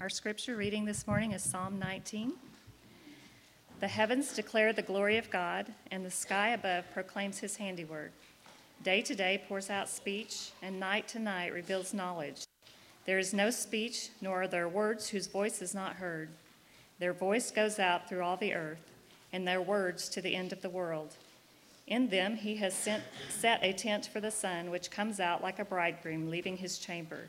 Our scripture reading this morning is Psalm 19. The heavens declare the glory of God, and the sky above proclaims his handiwork. Day to day pours out speech, and night to night reveals knowledge. There is no speech, nor are there words whose voice is not heard. Their voice goes out through all the earth, and their words to the end of the world. In them he has sent, set a tent for the sun, which comes out like a bridegroom leaving his chamber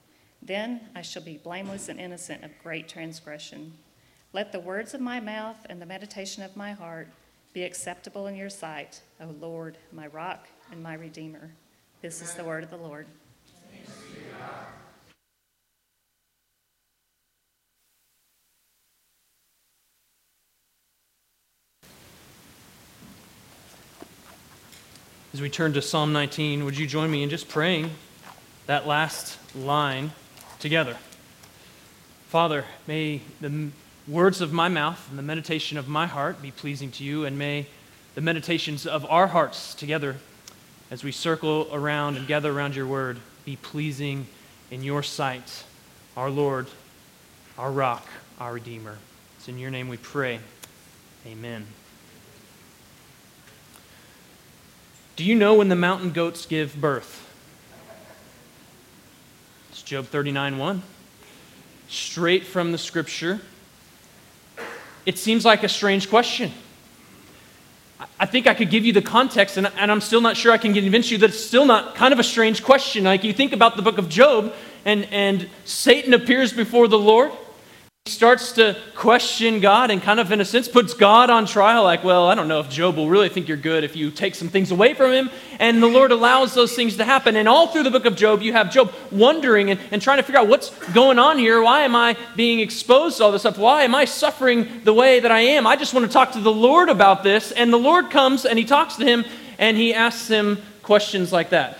Then I shall be blameless and innocent of great transgression. Let the words of my mouth and the meditation of my heart be acceptable in your sight, O Lord, my rock and my redeemer. This is the word of the Lord. As we turn to Psalm 19, would you join me in just praying that last line? Together. Father, may the words of my mouth and the meditation of my heart be pleasing to you, and may the meditations of our hearts together as we circle around and gather around your word be pleasing in your sight, our Lord, our rock, our Redeemer. It's in your name we pray. Amen. Do you know when the mountain goats give birth? Job 39 1. Straight from the scripture. It seems like a strange question. I think I could give you the context, and, and I'm still not sure I can convince you that it's still not kind of a strange question. Like you think about the book of Job, and, and Satan appears before the Lord starts to question God and kind of, in a sense, puts God on trial. Like, well, I don't know if Job will really think you're good if you take some things away from him. And the Lord allows those things to happen. And all through the book of Job, you have Job wondering and, and trying to figure out what's going on here. Why am I being exposed to all this stuff? Why am I suffering the way that I am? I just want to talk to the Lord about this. And the Lord comes and he talks to him and he asks him questions like that.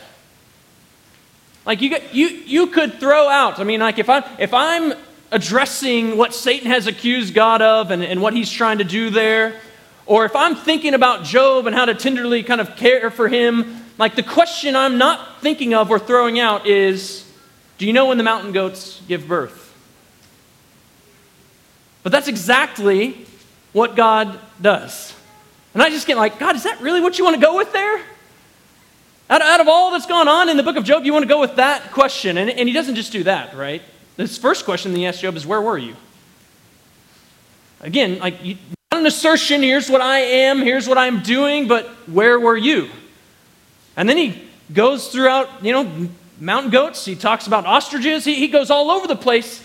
Like you, you, you could throw out. I mean, like if I'm if I'm addressing what Satan has accused God of and, and what he's trying to do there, or if I'm thinking about Job and how to tenderly kind of care for him, like the question I'm not thinking of or throwing out is do you know when the mountain goats give birth? But that's exactly what God does. And I just get like, God, is that really what you want to go with there? Out, out of all that's gone on in the book of Job, you want to go with that question. And, and he doesn't just do that, right? This first question that he asked Job is, Where were you? Again, like, you, not an assertion, here's what I am, here's what I'm doing, but where were you? And then he goes throughout, you know, mountain goats, he talks about ostriches, he, he goes all over the place,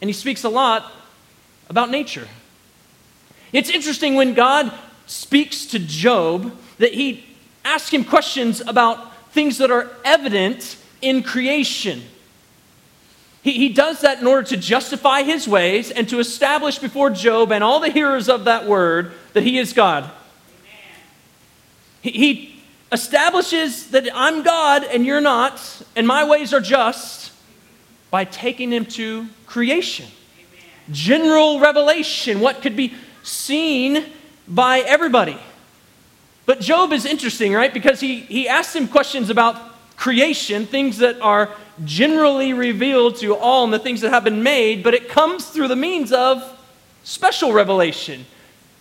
and he speaks a lot about nature. It's interesting when God speaks to Job that he asks him questions about things that are evident in creation. He, he does that in order to justify his ways and to establish before Job and all the hearers of that word that he is God. He, he establishes that I'm God and you're not, and my ways are just by taking him to creation. General revelation, what could be seen by everybody. But Job is interesting, right? Because he, he asks him questions about creation, things that are generally revealed to all and the things that have been made, but it comes through the means of special revelation.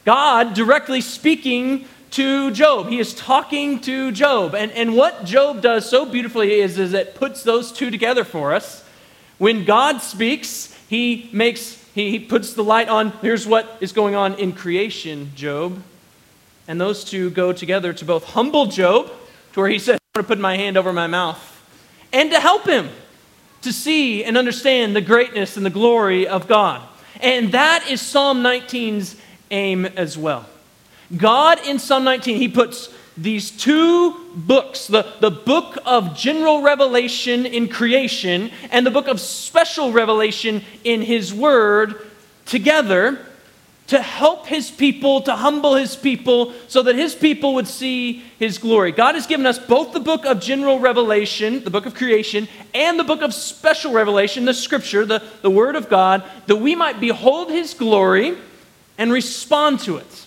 God directly speaking to Job. He is talking to Job. And, and what Job does so beautifully is, is it puts those two together for us. When God speaks, he makes He, he puts the light on, here's what is going on in creation, Job. And those two go together to both humble Job, to where he says, to put my hand over my mouth, and to help him to see and understand the greatness and the glory of God. And that is Psalm 19's aim as well. God in Psalm 19, he puts these two books the, the book of general revelation in creation and the book of special revelation in his word together to help his people, to humble his people, so that his people would see his glory. God has given us both the book of general revelation, the book of creation, and the book of special revelation, the scripture, the, the word of God, that we might behold his glory and respond to it.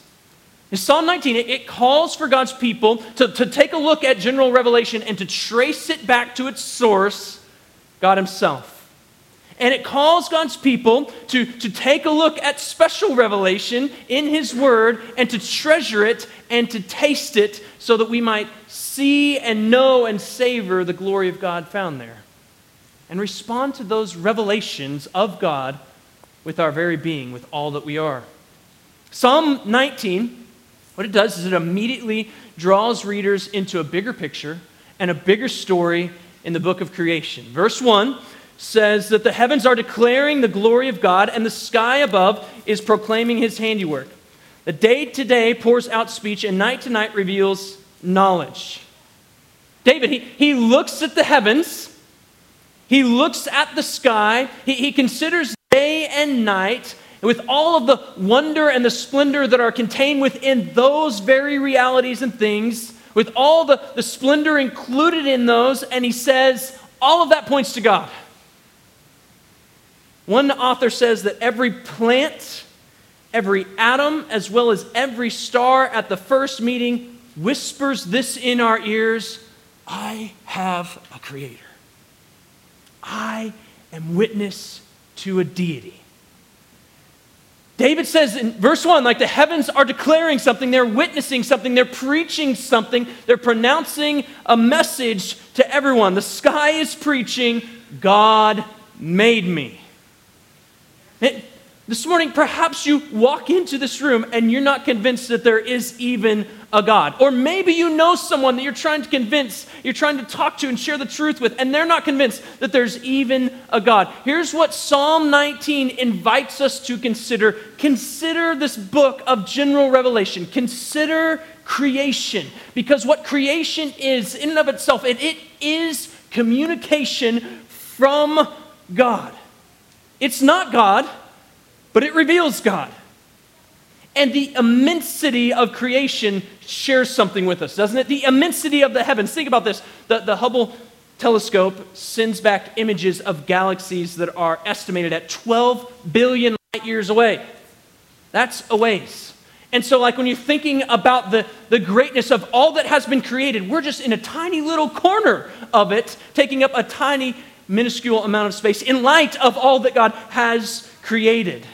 In Psalm 19, it, calls for God's people to, to take a look at general revelation and to trace it back to its source, God himself. And it calls God's people to, to take a look at special revelation in His Word and to treasure it and to taste it so that we might see and know and savor the glory of God found there. And respond to those revelations of God with our very being, with all that we are. Psalm 19, what it does is it immediately draws readers into a bigger picture and a bigger story in the book of creation. Verse 1 says that the heavens are declaring the glory of God, and the sky above is proclaiming his handiwork. The day to day pours out speech, and night to night reveals knowledge. David, he, he looks at the heavens, he looks at the sky, he, he considers day and night, and with all of the wonder and the splendor that are contained within those very realities and things, with all the, the splendor included in those, and he says, all of that points to God. One author says that every plant, every atom, as well as every star at the first meeting whispers this in our ears I have a creator. I am witness to a deity. David says in verse 1 like the heavens are declaring something, they're witnessing something, they're preaching something, they're pronouncing a message to everyone. The sky is preaching, God made me. This morning, perhaps you walk into this room and you're not convinced that there is even a God. Or maybe you know someone that you're trying to convince, you're trying to talk to and share the truth with, and they're not convinced that there's even a God. Here's what Psalm 19 invites us to consider consider this book of general revelation, consider creation. Because what creation is, in and of itself, it, it is communication from God. It's not God, but it reveals God. And the immensity of creation shares something with us, doesn't it? The immensity of the heavens. Think about this. The, the Hubble telescope sends back images of galaxies that are estimated at 12 billion light years away. That's a ways. And so, like when you're thinking about the, the greatness of all that has been created, we're just in a tiny little corner of it, taking up a tiny minuscule amount of space in light of all that God has created.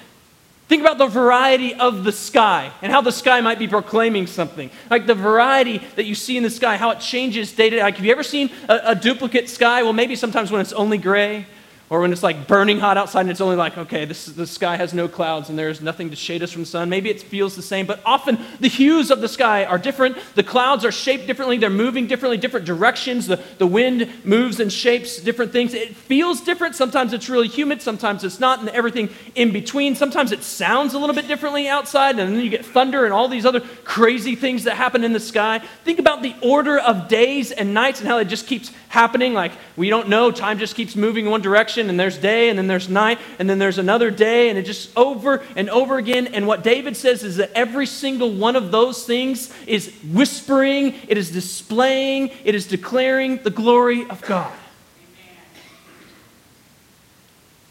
Think about the variety of the sky and how the sky might be proclaiming something. Like the variety that you see in the sky, how it changes day to day. Like, have you ever seen a, a duplicate sky? Well, maybe sometimes when it's only gray or when it's like burning hot outside and it's only like, okay, this, the sky has no clouds and there's nothing to shade us from the sun. Maybe it feels the same, but often the hues of the sky are different. The clouds are shaped differently, they're moving differently, different directions. The, the wind moves and shapes different things. It feels different. Sometimes it's really humid, sometimes it's not, and everything in between. Sometimes it sounds a little bit differently outside, and then you get thunder and all these other crazy things that happen in the sky. Think about the order of days and nights and how it just keeps happening. Like we don't know, time just keeps moving in one direction, and there's day, and then there's night, and then there's another day, and it just over and over again. And what David says is that every single one of those things is whispering, it is displaying, it is declaring the glory of God.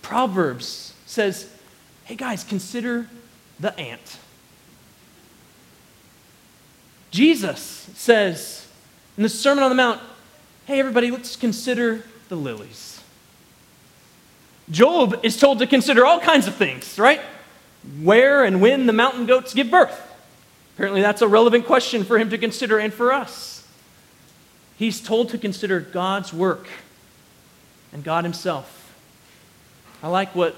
Proverbs says, hey guys, consider the ant. Jesus says in the Sermon on the Mount, hey, everybody, let's consider the lilies. Job is told to consider all kinds of things, right? Where and when the mountain goats give birth. Apparently, that's a relevant question for him to consider and for us. He's told to consider God's work and God Himself. I like what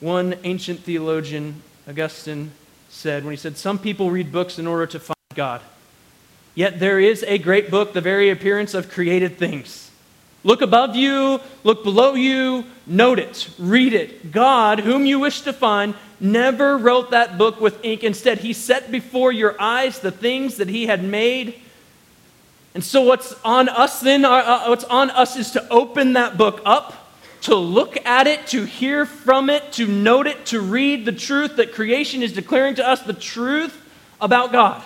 One ancient theologian, Augustine, said when he said, Some people read books in order to find God. Yet there is a great book, the very appearance of created things. Look above you, look below you, note it, read it. God, whom you wish to find, never wrote that book with ink. Instead, he set before your eyes the things that he had made. And so, what's on us then, uh, uh, what's on us is to open that book up, to look at it, to hear from it, to note it, to read the truth that creation is declaring to us the truth about God.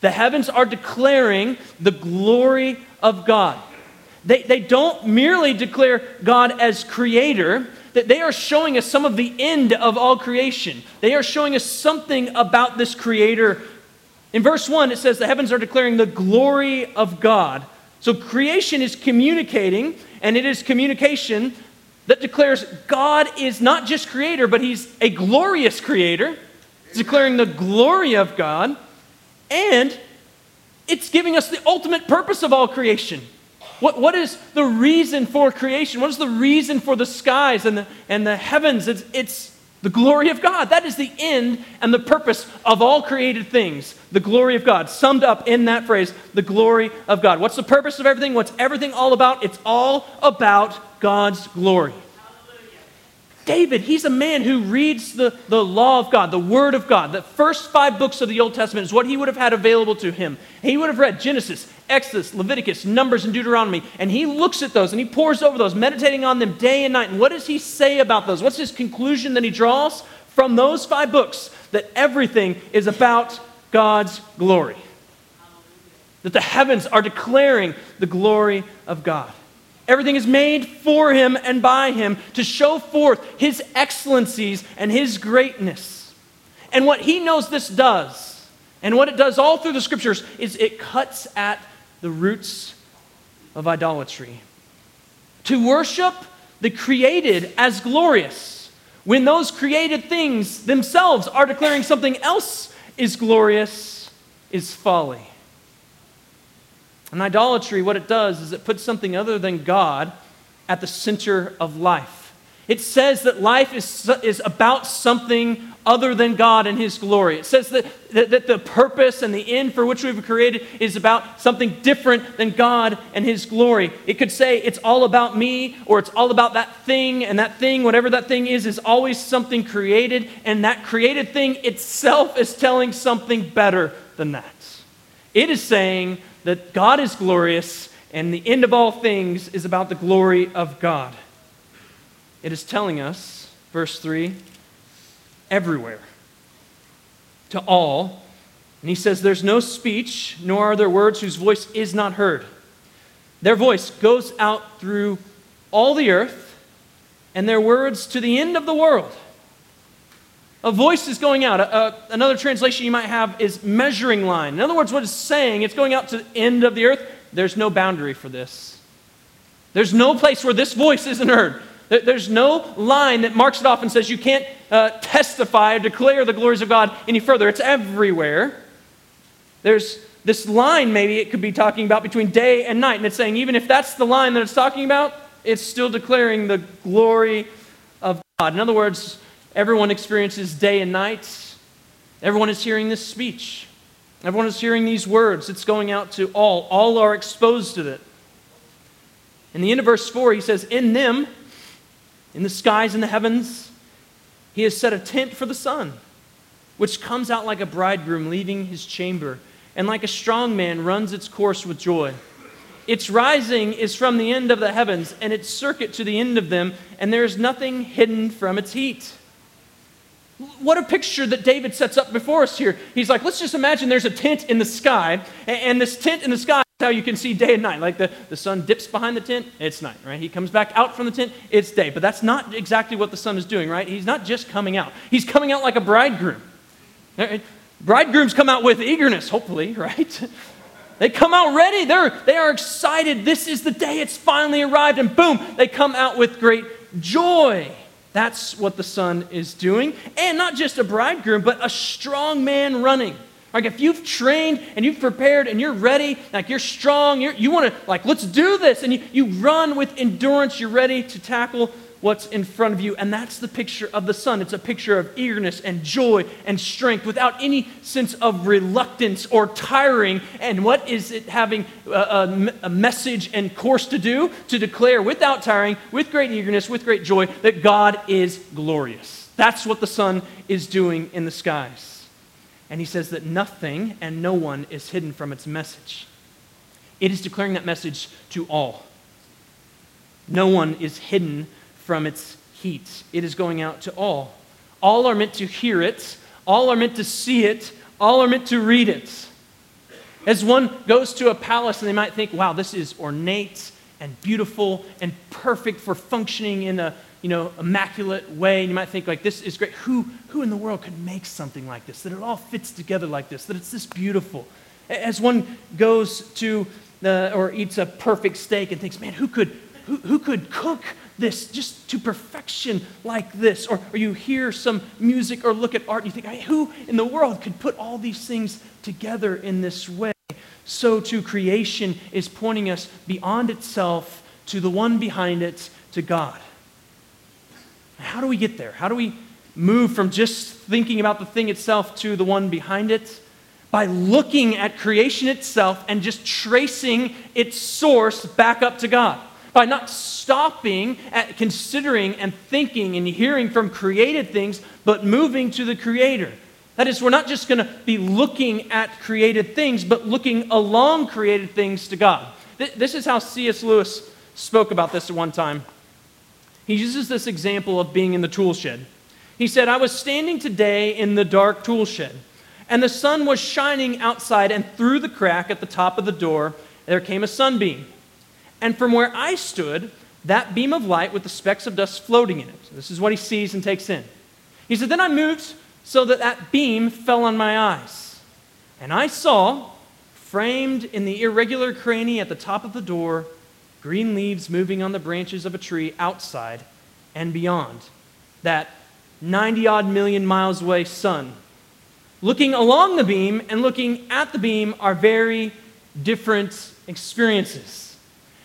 The heavens are declaring the glory of God. They, they don't merely declare God as creator, that they are showing us some of the end of all creation. They are showing us something about this creator. In verse 1, it says the heavens are declaring the glory of God. So creation is communicating, and it is communication that declares God is not just creator, but he's a glorious creator. It's declaring the glory of God. And it's giving us the ultimate purpose of all creation. What, what is the reason for creation? What is the reason for the skies and the, and the heavens? It's, it's the glory of God. That is the end and the purpose of all created things. The glory of God. Summed up in that phrase, the glory of God. What's the purpose of everything? What's everything all about? It's all about God's glory. David, he's a man who reads the, the law of God, the Word of God. The first five books of the Old Testament is what he would have had available to him. He would have read Genesis, Exodus, Leviticus, Numbers, and Deuteronomy. And he looks at those and he pores over those, meditating on them day and night. And what does he say about those? What's his conclusion that he draws from those five books? That everything is about God's glory. That the heavens are declaring the glory of God. Everything is made for him and by him to show forth his excellencies and his greatness. And what he knows this does, and what it does all through the scriptures, is it cuts at the roots of idolatry. To worship the created as glorious, when those created things themselves are declaring something else is glorious, is folly. And idolatry, what it does is it puts something other than God at the center of life. It says that life is, is about something other than God and His glory. It says that, that, that, the purpose and the end for which we've created is about something different than God and His glory. It could say it's all about me or it's all about that thing, and that thing, whatever that thing is, is always something created, and that created thing itself is telling something better than that. It is saying that God is glorious and the end of all things is about the glory of God. It is telling us, verse 3, everywhere, to all. And he says, There's no speech, nor are there words whose voice is not heard. Their voice goes out through all the earth, and their words to the end of the world. A voice is going out. A, a, another translation you might have is measuring line. In other words, what it's saying, it's going out to the end of the earth. There's no boundary for this. There's no place where this voice isn't heard. There's no line that marks it off and says you can't uh, testify or declare the glories of God any further. It's everywhere. There's this line, maybe it could be talking about between day and night, and it's saying even if that's the line that it's talking about, it's still declaring the glory of God. In other words, Everyone experiences day and night. Everyone is hearing this speech. Everyone is hearing these words. It's going out to all. All are exposed to it. In the end of verse 4, he says, In them, in the skies and the heavens, he has set a tent for the sun, which comes out like a bridegroom leaving his chamber, and like a strong man runs its course with joy. Its rising is from the end of the heavens, and its circuit to the end of them, and there is nothing hidden from its heat. What a picture that David sets up before us here. He's like, let's just imagine there's a tent in the sky, and this tent in the sky how you can see day and night. Like the, the sun dips behind the tent, it's night, right? He comes back out from the tent, it's day. But that's not exactly what the sun is doing, right? He's not just coming out, he's coming out like a bridegroom. Bridegrooms come out with eagerness, hopefully, right? They come out ready. They're, they are excited. This is the day. It's finally arrived. And boom, they come out with great joy. That's what the sun is doing. And not just a bridegroom, but a strong man running. Like if you've trained and you've prepared and you're ready, like you're strong, you're, you want to, like, let's do this. And you, you run with endurance, you're ready to tackle what's in front of you. And that's the picture of the sun. It's a picture of eagerness and joy and strength without any sense of reluctance or tiring. And what is it having a, a, a message and course to do? To declare without tiring, with great eagerness, with great joy, that God is glorious. That's what the sun is doing in the skies. And he says that nothing and no one is hidden from its message. It is declaring that message to all. No one is hidden from its heat. It is going out to all. All are meant to hear it, all are meant to see it, all are meant to read it. As one goes to a palace and they might think, wow, this is ornate and beautiful and perfect for functioning in a you know, immaculate way. And you might think, like, this is great. Who, who in the world could make something like this? That it all fits together like this, that it's this beautiful. As one goes to the, or eats a perfect steak and thinks, man, who could, who, who could cook this just to perfection like this? Or, or you hear some music or look at art and you think, who in the world could put all these things together in this way? So too, creation is pointing us beyond itself to the one behind it, to God. How do we get there? How do we move from just thinking about the thing itself to the one behind it? By looking at creation itself and just tracing its source back up to God by not stopping at considering and thinking and hearing from created things, but moving to the Creator. That is, we're not just going to be looking at created things, but looking along created things to God. This is how C.S. Lewis spoke about this at one time. He uses this example of being in the tool shed. He said, I was standing today in the dark tool shed, and the sun was shining outside, and through the crack at the top of the door, there came a sunbeam. And from where I stood, that beam of light with the specks of dust floating in it. So this is what he sees and takes in. He said, Then I moved so that that beam fell on my eyes. And I saw, framed in the irregular cranny at the top of the door, green leaves moving on the branches of a tree outside and beyond. That 90 odd million miles away sun. Looking along the beam and looking at the beam are very different experiences.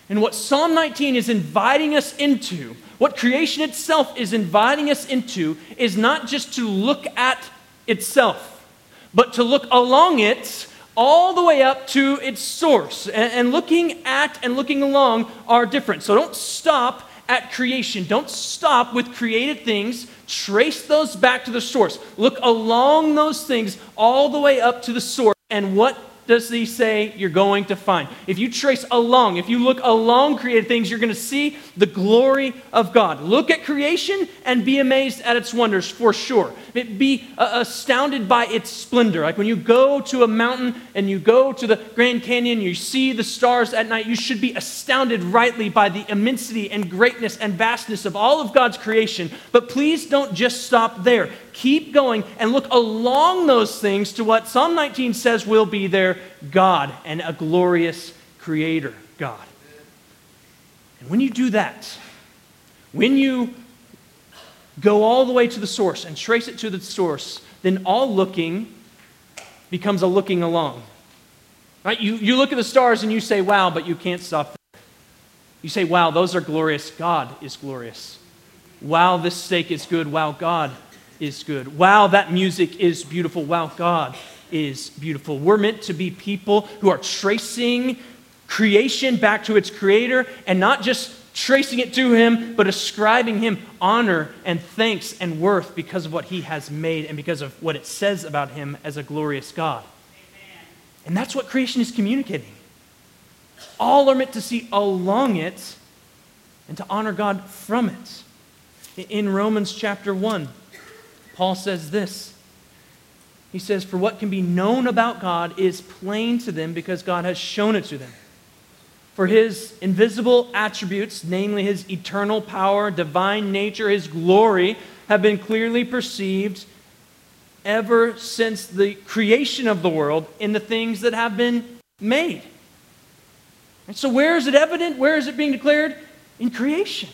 And what Psalm 19 is inviting us into, what creation itself is inviting us into, is not just to look at itself, but to look along it all the way up to its source. And, and looking at and looking along are different. So don't stop at creation. Don't stop with created things. Trace those back to the source. Look along those things all the way up to the source. And what does he say you're going to find? If you trace along, if you look along created things, you're going to see the glory of God. Look at creation and be amazed at its wonders for sure. Be uh, astounded by its splendor. Like when you go to a mountain and you go to the Grand Canyon, you see the stars at night, you should be astounded rightly by the immensity and greatness and vastness of all of God's creation. But please don't just stop there keep going and look along those things to what Psalm 19 says will be their God and a glorious creator God. And when you do that, when you go all the way to the source and trace it to the source, then all looking becomes a looking along. Right? You, you look at the stars and you say, wow, but you can't stop there. You say, wow, those are glorious. God is glorious. Wow, this steak is good. Wow, God is good. Wow, that music is beautiful. Wow, God is beautiful. We're meant to be people who are tracing creation back to its creator and not just tracing it to him, but ascribing him honor and thanks and worth because of what he has made and because of what it says about him as a glorious God. Amen. And that's what creation is communicating. All are meant to see along it and to honor God from it. In Romans chapter 1, Paul says this. He says, For what can be known about God is plain to them because God has shown it to them. For his invisible attributes, namely his eternal power, divine nature, his glory, have been clearly perceived ever since the creation of the world in the things that have been made. And so, where is it evident? Where is it being declared? In creation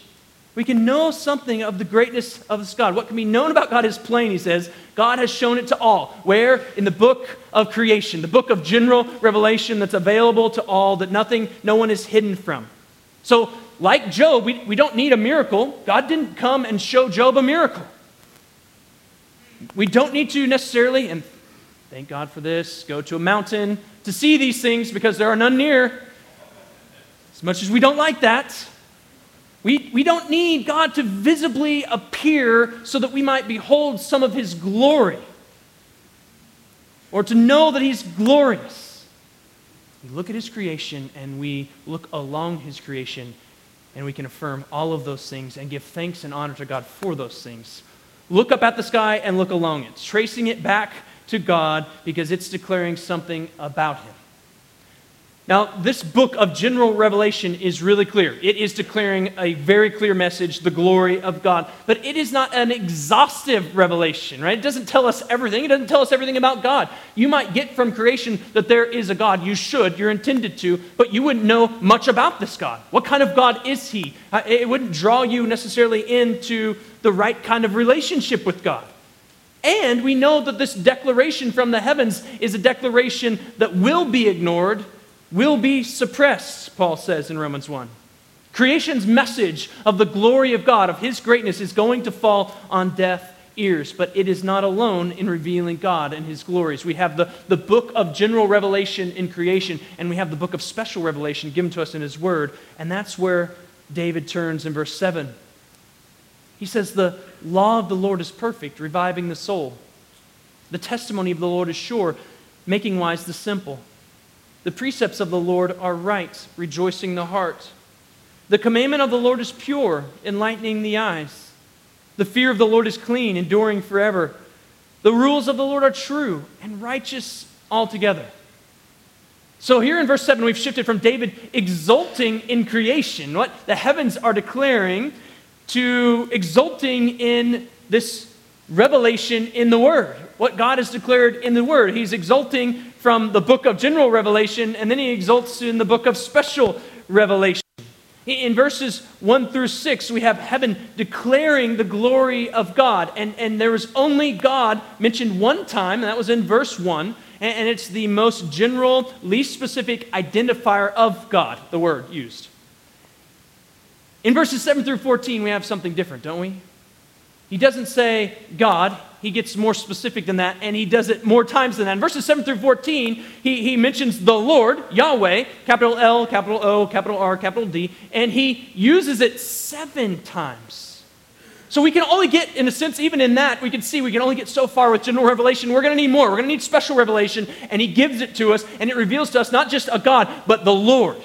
we can know something of the greatness of this God. What can be known about God is plain, he says. God has shown it to all. Where? In the book of creation, the book of general revelation that's available to all, that nothing, no one is hidden from. So like Job, we, we don't need a miracle. God didn't come and show Job a miracle. We don't need to necessarily, and thank God for this, go to a mountain to see these things because there are none near. As much as we don't like that, we, we don't need God to visibly appear so that we might behold some of his glory or to know that he's glorious. We look at his creation and we look along his creation and we can affirm all of those things and give thanks and honor to God for those things. Look up at the sky and look along it, tracing it back to God because it's declaring something about him. Now, this book of general revelation is really clear. It is declaring a very clear message, the glory of God. But it is not an exhaustive revelation, right? It doesn't tell us everything. It doesn't tell us everything about God. You might get from creation that there is a God. You should, you're intended to, but you wouldn't know much about this God. What kind of God is He? Uh, it wouldn't draw you necessarily into the right kind of relationship with God. And we know that this declaration from the heavens is a declaration that will be ignored will be suppressed, Paul says in Romans 1. Creation's message of the glory of God, of His greatness, is going to fall on deaf ears, but it is not alone in revealing God and His glories. We have the, the book of general revelation in creation, and we have the book of special revelation given to us in His Word, and that's where David turns in verse 7. He says, The law of the Lord is perfect, reviving the soul. The testimony of the Lord is sure, making wise the simple. The precepts of the Lord are right, rejoicing the heart. The commandment of the Lord is pure, enlightening the eyes. The fear of the Lord is clean, enduring forever. The rules of the Lord are true and righteous altogether. So, here in verse 7, we've shifted from David exulting in creation, what the heavens are declaring, to exulting in this revelation in the Word, what God has declared in the Word. He's exulting from the book of general revelation, and then he exalts in the book of special revelation. In verses 1 through 6, we have heaven declaring the glory of God. And, and there was only God mentioned one time, and that was in verse 1. And, and it's the most general, least specific identifier of God, the word used. In verses 7 through 14, we have something different, don't we? He doesn't say God, he gets more specific than that, and he does it more times than that. In verses 7 through 14, he, he mentions the Lord, Yahweh, capital L, capital O, capital R, capital D, and he uses it seven times. So we can only get, in a sense, even in that, we can see we can only get so far with general revelation. We're going to need more. We're going to need special revelation, and he gives it to us, and it reveals to us not just a God, but the Lord.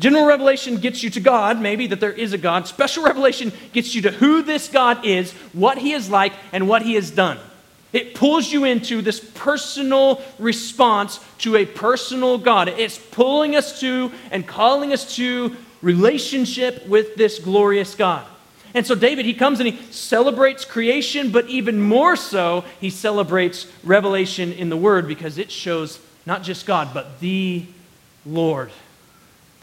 General revelation gets you to God, maybe that there is a God. Special revelation gets you to who this God is, what he is like, and what he has done. It pulls you into this personal response to a personal God. It's pulling us to and calling us to relationship with this glorious God. And so David, he comes and he celebrates creation, but even more so, he celebrates revelation in the Word because it shows not just God, but the Lord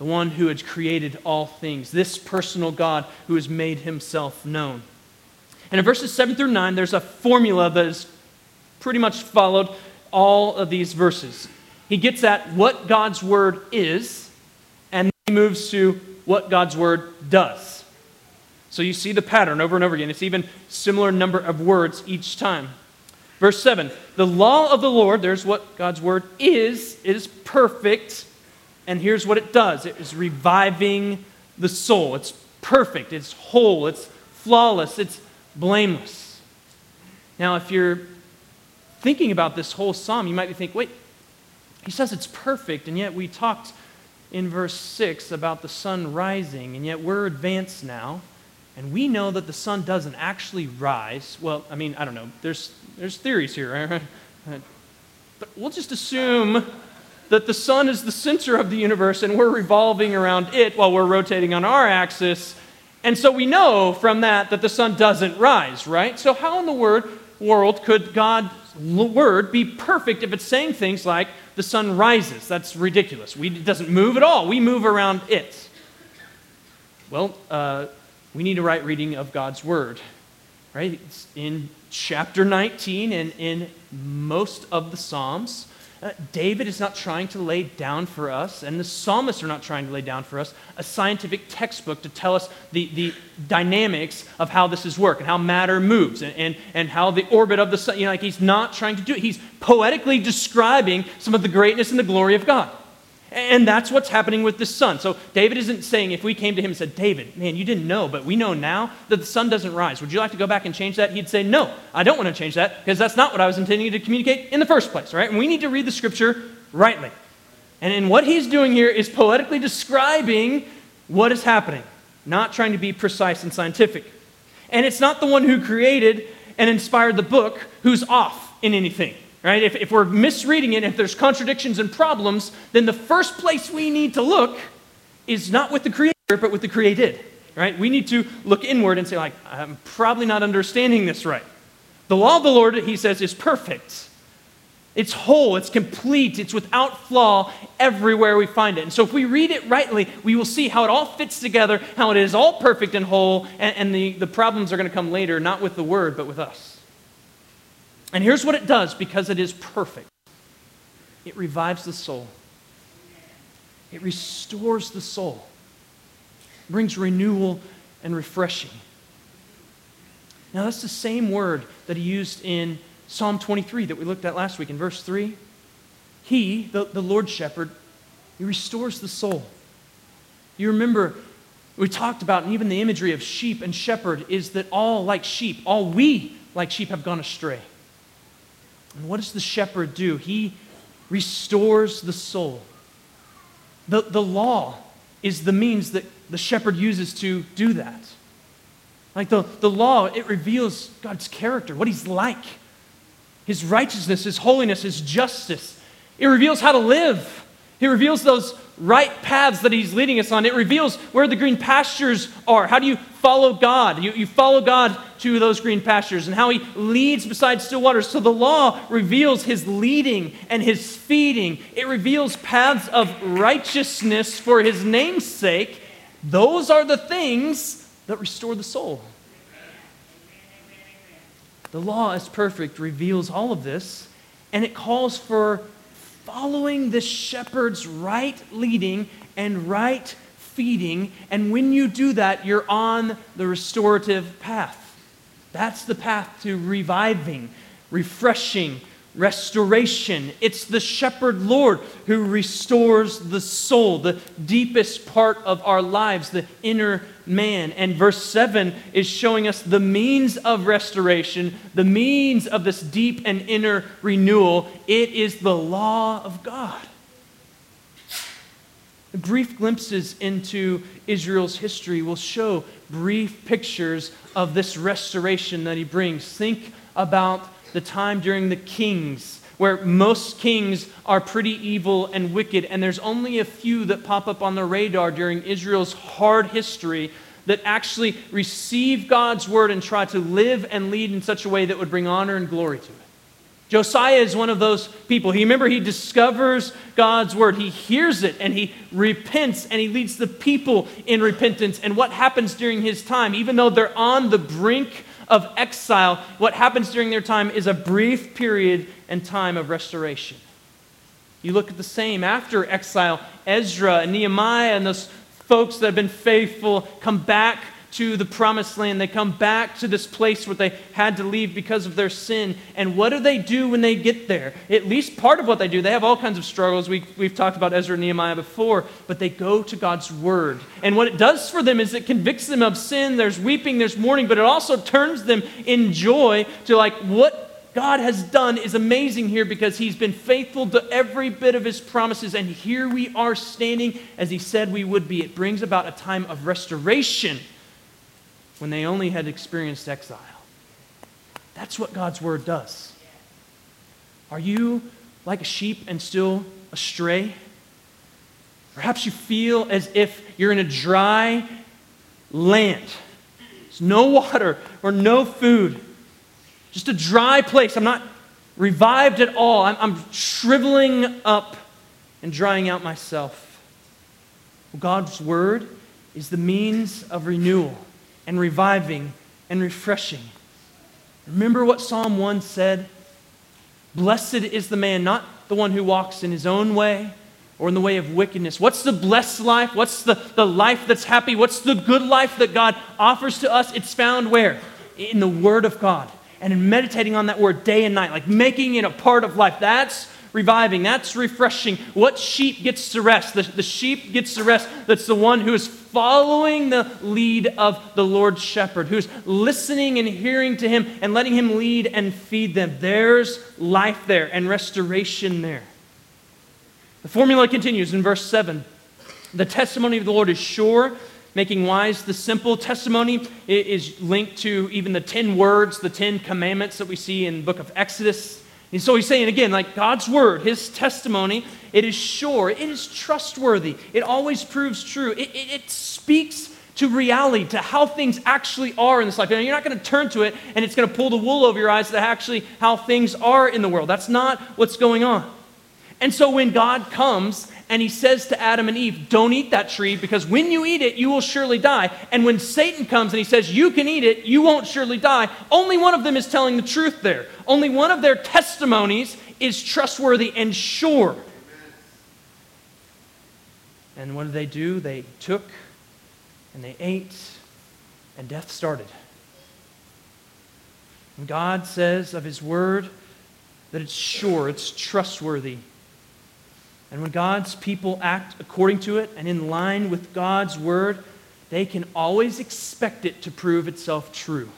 the one who had created all things, this personal God who has made himself known. And in verses 7 through 9, there's a formula that is pretty much followed all of these verses. He gets at what God's word is, and he moves to what God's word does. So you see the pattern over and over again. It's even similar number of words each time. Verse 7 The law of the Lord, there's what God's word is, it is perfect and here's what it does it is reviving the soul. It's perfect, it's whole, it's flawless, it's blameless. Now, if you're thinking about this whole psalm, you might be thinking, wait, he says it's perfect, and yet we talked in verse 6 about the sun rising, and yet we're advanced now, and we know that the sun doesn't actually rise. Well, I mean, I don't know. There's, there's theories here, right? But we'll just assume that the sun is the center of the universe and we're revolving around it while we're rotating on our axis. And so we know from that that the sun doesn't rise, right? So, how in the word, world could God's word be perfect if it's saying things like the sun rises? That's ridiculous. We, it doesn't move at all, we move around it. Well, uh, we need a right reading of God's word, right? It's in chapter 19 and in most of the Psalms Uh, David is not trying to lay down for us, and the psalmists are not trying to lay down for us a scientific textbook to tell us the, the dynamics of how this is work and how matter moves and, and, and how the orbit of the sun, you know, like he's not trying to do it. He's poetically describing some of the greatness and the glory of God. And that's what's happening with the sun. So David isn't saying if we came to him and said, David, man, you didn't know, but we know now that the sun doesn't rise. Would you like to go back and change that? He'd say, No, I don't want to change that because that's not what I was intending to communicate in the first place, right? And we need to read the scripture rightly. And in what he's doing here is poetically describing what is happening, not trying to be precise and scientific. And it's not the one who created and inspired the book who's off in anything. Right? If, if we're misreading it, if there's contradictions and problems, then the first place we need to look is not with the creator, but with the created. Right? We need to look inward and say, like, I'm probably not understanding this right. The law of the Lord, he says, is perfect. It's whole, it's complete, it's without flaw everywhere we find it. And so, if we read it rightly, we will see how it all fits together, how it is all perfect and whole, and, and the, the problems are going to come later, not with the word, but with us. And here's what it does because it is perfect it revives the soul, it restores the soul, brings renewal and refreshing. Now, that's the same word that he used in Psalm 23 that we looked at last week in verse 3. He, the, the Lord shepherd, he restores the soul. You remember, we talked about, and even the imagery of sheep and shepherd is that all like sheep, all we like sheep have gone astray. And what does the shepherd do? He restores the soul. The, the law is the means that the shepherd uses to do that. Like the, the law, it reveals God's character, what he's like, his righteousness, his holiness, his justice. It reveals how to live. It reveals those right paths that he's leading us on. It reveals where the green pastures are. How do you follow God? You, you follow God to those green pastures and how he leads beside still waters. So the law reveals his leading and his feeding. It reveals paths of righteousness for his name's sake. Those are the things that restore the soul. The law is perfect, reveals all of this, and it calls for following the shepherd's right leading and right feeding. And when you do that, you're on the restorative path. That's the path to reviving, refreshing, restoration. It's the shepherd Lord who restores the soul, the deepest part of our lives, the inner man. And verse 7 is showing us the means of restoration, the means of this deep and inner renewal. It is the law of God. Brief glimpses into Israel's history will show brief pictures of this restoration that he brings. Think about the time during the kings, where most kings are pretty evil and wicked, and there's only a few that pop up on the radar during Israel's hard history that actually receive God's word and try to live and lead in such a way that would bring honor and glory to it. Josiah is one of those people. He remember he discovers God's word. He hears it and he repents and he leads the people in repentance. And what happens during his time, even though they're on the brink of exile, what happens during their time is a brief period and time of restoration. You look at the same after exile, Ezra and Nehemiah and those folks that have been faithful come back to the promised land. They come back to this place where they had to leave because of their sin. And what do they do when they get there? At least part of what they do, they have all kinds of struggles. We, we've talked about Ezra and Nehemiah before, but they go to God's word. And what it does for them is it convicts them of sin. There's weeping, there's mourning, but it also turns them in joy to like what God has done is amazing here because He's been faithful to every bit of His promises. And here we are standing as He said we would be. It brings about a time of restoration when they only had experienced exile. That's what God's word does. Are you like a sheep and still astray? Perhaps you feel as if you're in a dry land. There's no water or no food. Just a dry place. I'm not revived at all. I'm, I'm shriveling up and drying out myself. Well, God's word is the means of renewal and reviving and refreshing. Remember what Psalm 1 said? Blessed is the man, not the one who walks in his own way or in the way of wickedness. What's the blessed life? What's the, the life that's happy? What's the good life that God offers to us? It's found where? In the Word of God and in meditating on that Word day and night, like making it a part of life. That's reviving. That's refreshing. What sheep gets to rest? The, the sheep gets to rest. That's the one who is following the lead of the Lord shepherd, who's listening and hearing to him and letting him lead and feed them. There's life there and restoration there. The formula continues in verse 7. The testimony of the Lord is sure, making wise the simple. Testimony is linked to even the 10 words, the 10 commandments that we see in the book of Exodus. And so he's saying again, like God's word, his testimony, it is sure, it is trustworthy, it always proves true, it, it, it speaks to reality, to how things actually are in this life. And you're not going to turn to it and it's going to pull the wool over your eyes to actually how things are in the world. That's not what's going on. And so when God comes and he says to Adam and Eve, Don't eat that tree because when you eat it, you will surely die. And when Satan comes and he says, You can eat it, you won't surely die, only one of them is telling the truth there. Only one of their testimonies is trustworthy and sure. And what did they do? They took and they ate, and death started. And God says of his word that it's sure, it's trustworthy, and when God's people act according to it and in line with God's word, they can always expect it to prove itself true.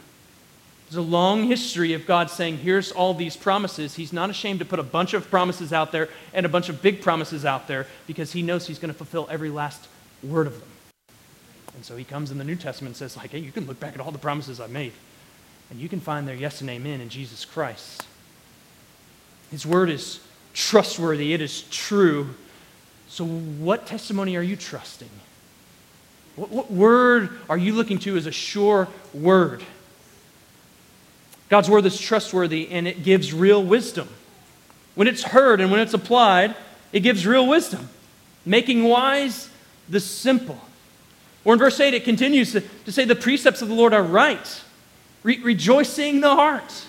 There's a long history of God saying, Here's all these promises. He's not ashamed to put a bunch of promises out there and a bunch of big promises out there because he knows he's going to fulfill every last word of them. And so he comes in the New Testament and says, like, hey, you can look back at all the promises I've made, and you can find their yes and amen in Jesus Christ. His word is trustworthy, it is true. So, what testimony are you trusting? What, what, word are you looking to as a sure word? God's word is trustworthy and it gives real wisdom. When it's heard and when it's applied, it gives real wisdom, making wise the simple. Or in verse 8, it continues to, to say, The precepts of the Lord are right, re- rejoicing the heart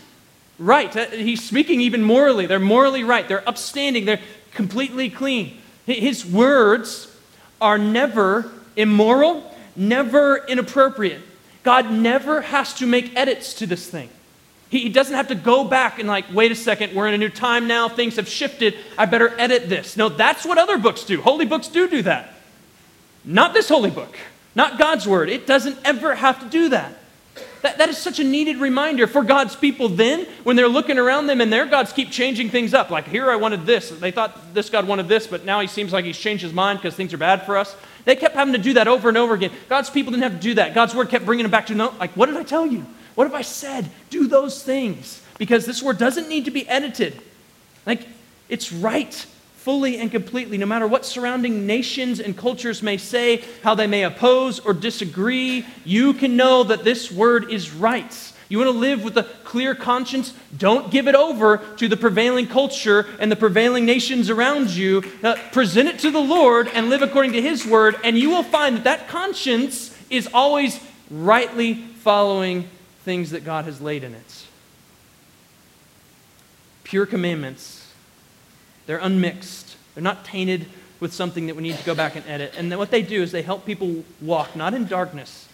right. Uh, he's speaking even morally. They're morally right. They're upstanding. They're completely clean. His words are never immoral, never inappropriate. God never has to make edits to this thing. He doesn't have to go back and, like, wait a second, we're in a new time now, things have shifted, I better edit this. No, that's what other books do. Holy books do do that. Not this holy book, not God's word. It doesn't ever have to do that. That, that is such a needed reminder for God's people then when they're looking around them and their gods keep changing things up. Like, here I wanted this. They thought this God wanted this, but now he seems like he's changed his mind because things are bad for us. They kept having to do that over and over again. God's people didn't have to do that. God's word kept bringing them back to, no, like, what did I tell you? What have I said? Do those things. Because this word doesn't need to be edited. Like, it's right fully and completely, no matter what surrounding nations and cultures may say, how they may oppose or disagree, you can know that this word is right. You want to live with a clear conscience? Don't give it over to the prevailing culture and the prevailing nations around you. Uh, present it to the Lord and live according to His word, and you will find that that conscience is always rightly following things that God has laid in it. Pure commandments they're unmixed. They're not tainted with something that we need to go back and edit. And what they do is they help people walk not in darkness,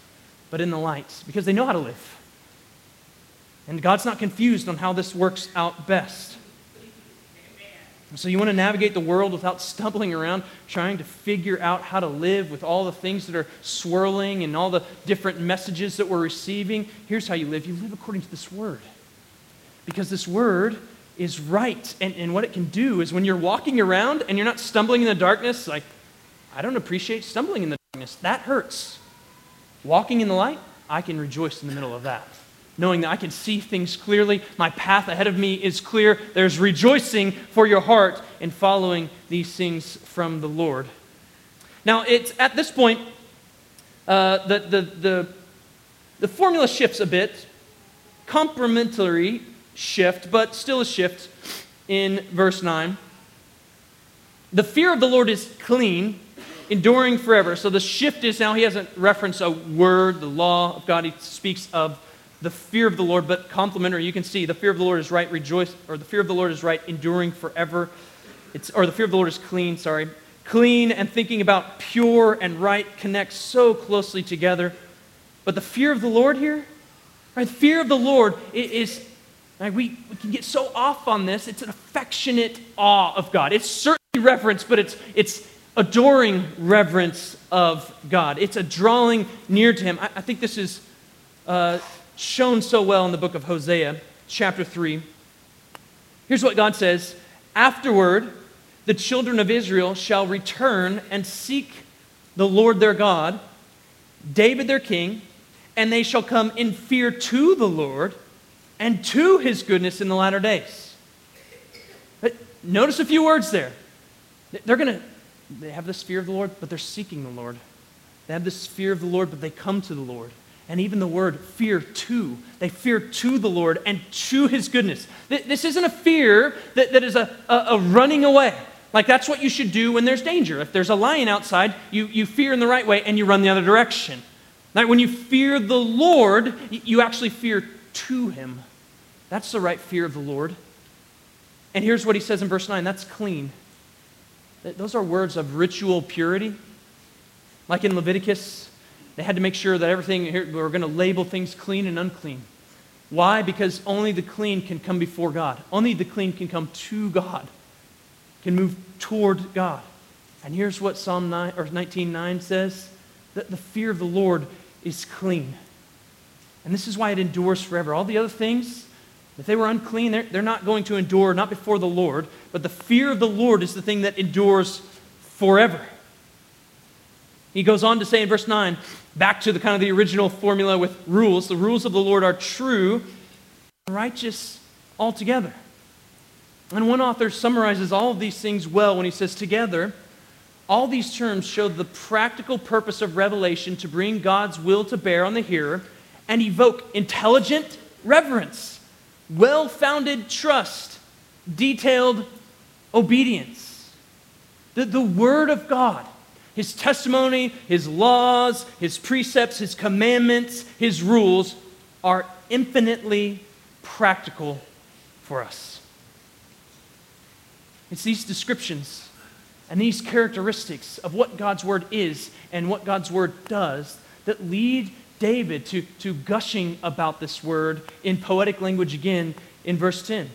but in the light because they know how to live. And God's not confused on how this works out best. So you want to navigate the world without stumbling around trying to figure out how to live with all the things that are swirling and all the different messages that we're receiving. Here's how you live. You live according to this word. Because this word is right. And, and what it can do is when you're walking around and you're not stumbling in the darkness, like, I don't appreciate stumbling in the darkness. That hurts. Walking in the light, I can rejoice in the middle of that. Knowing that I can see things clearly, my path ahead of me is clear. There's rejoicing for your heart in following these things from the Lord. Now, it's at this point, uh, the, the, the, the formula shifts a bit. Complementary shift, but still a shift in verse 9. The fear of the Lord is clean, enduring forever. So the shift is now he hasn't referenced a word, the law of God. He speaks of the fear of the Lord, but complementary. You can see the fear of the Lord is right, rejoice, or the fear of the Lord is right, enduring forever. it's, or the fear of the Lord is clean, sorry. Clean and thinking about pure and right connect so closely together. But the fear of the Lord here, right? The fear of the Lord is, we, we can get so off on this. It's an affectionate awe of God. It's certainly reverence, but it's, it's adoring reverence of God. It's a drawing near to Him. I, I think this is uh, shown so well in the book of Hosea, chapter 3. Here's what God says Afterward, the children of Israel shall return and seek the Lord their God, David their king, and they shall come in fear to the Lord and to his goodness in the latter days. But notice a few words there. They're going to, they have this fear of the Lord, but they're seeking the Lord. They have this fear of the Lord, but they come to the Lord. And even the word fear to, they fear to the Lord and to his goodness. This isn't a fear that, that is a, a, a running away. Like that's what you should do when there's danger. If there's a lion outside, you, you fear in the right way and you run the other direction. Like when you fear the Lord, you actually fear to him. That's the right fear of the Lord. And here's what he says in verse 9 that's clean. Those are words of ritual purity. Like in Leviticus, they had to make sure that everything, here, we're going to label things clean and unclean. Why? Because only the clean can come before God. Only the clean can come to God, can move toward God. And here's what Psalm 9, or 19.9 says, that the fear of the Lord is clean. And this is why it endures forever. All the other things, if they were unclean, they're, they're not going to endure, not before the Lord, but the fear of the Lord is the thing that endures forever. He goes on to say in verse 9, back to the kind of the original formula with rules the rules of the Lord are true and righteous altogether. And one author summarizes all of these things well when he says, Together, all these terms show the practical purpose of revelation to bring God's will to bear on the hearer and evoke intelligent reverence, well founded trust, detailed obedience. The, the Word of God his testimony, his laws, his precepts, his commandments, his rules are infinitely practical for us. It's these descriptions and these characteristics of what God's word is and what God's word does that lead David to, to gushing about this word in poetic language again in verse 10.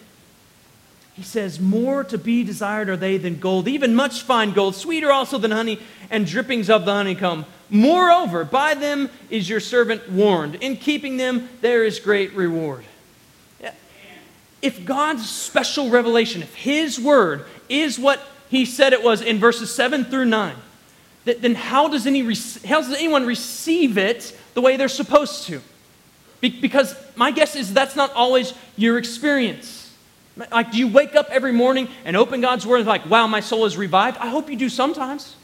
He says, More to be desired are they than gold, even much fine gold, sweeter also than honey and drippings of the honeycomb. Moreover, by them is your servant warned. In keeping them, there is great reward. If God's special revelation, if His word is what He said it was in verses 7 through 9, then how does, any, how does anyone receive it the way they're supposed to? Because my guess is that's not always your experience. Like, do you wake up every morning and open God's Word and like, wow, my soul is revived? I hope you do sometimes.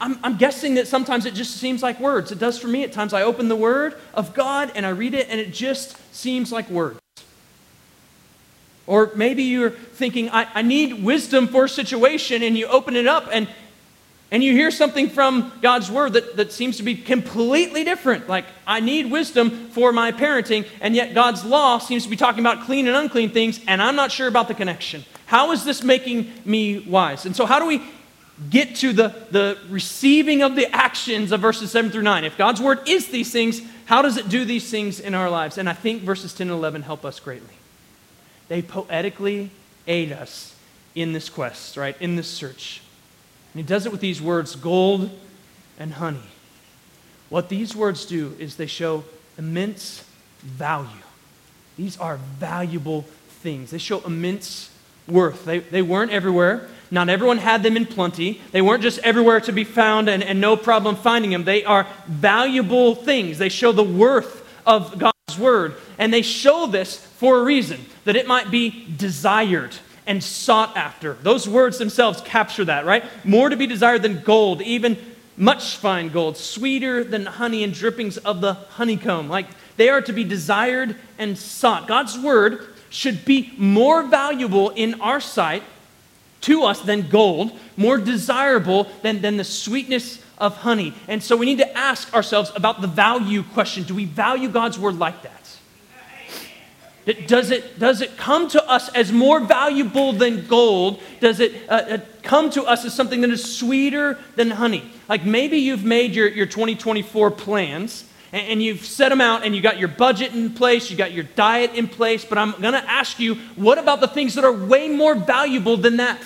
I'm, I'm, guessing that sometimes it just seems like words. It does for me. At times I open the Word of God and I read it and it just seems like words. Or maybe you're thinking, I, I need wisdom for a situation, and you open it up and and you hear something from God's word that, that seems to be completely different. Like, I need wisdom for my parenting, and yet God's law seems to be talking about clean and unclean things, and I'm not sure about the connection. How is this making me wise? And so, how do we get to the, the receiving of the actions of verses 7 through 9? If God's word is these things, how does it do these things in our lives? And I think verses 10 and 11 help us greatly. They poetically aid us in this quest, right? In this search. And he does it with these words gold and honey. What these words do is they show immense value. These are valuable things, they show immense worth. They, they weren't everywhere. Not everyone had them in plenty. They weren't just everywhere to be found and, and no problem finding them. They are valuable things. They show the worth of God's word. And they show this for a reason that it might be desired and sought after. Those words themselves capture that, right? More to be desired than gold, even much fine gold, sweeter than honey and drippings of the honeycomb. Like they are to be desired and sought. God's word should be more valuable in our sight to us than gold, more desirable than, than the sweetness of honey. And so we need to ask ourselves about the value question. Do we value God's word like that? Does it, does it come to us as more valuable than gold? Does it uh, uh, come to us as something that is sweeter than honey? Like maybe you've made your, your 2024 plans and, and you've set them out and you got your budget in place, you got your diet in place, but I'm going to ask you what about the things that are way more valuable than that?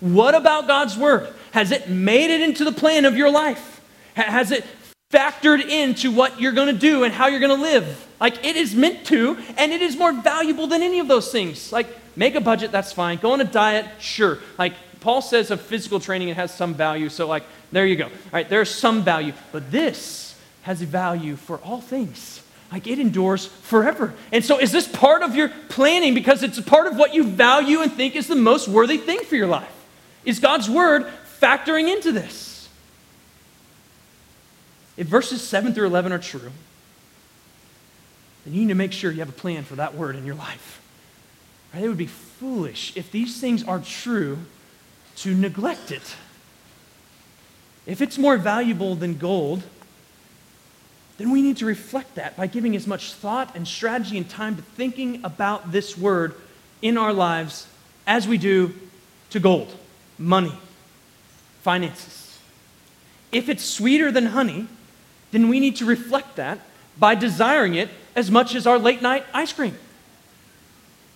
What about God's Word? Has it made it into the plan of your life? Has it factored into what you're going to do and how you're going to live. Like it is meant to, and it is more valuable than any of those things. Like make a budget, that's fine. Go on a diet, sure. Like Paul says of physical training, it has some value. So, like, there you go. All right, there's some value. But this has a value for all things. Like it endures forever. And so, is this part of your planning because it's a part of what you value and think is the most worthy thing for your life? Is God's word factoring into this? If verses 7 through 11 are true, then you need to make sure you have a plan for that word in your life. Right? It would be foolish if these things are true to neglect it. If it's more valuable than gold, then we need to reflect that by giving as much thought and strategy and time to thinking about this word in our lives as we do to gold, money, finances. If it's sweeter than honey, then we need to reflect that by desiring it as much as our late night ice cream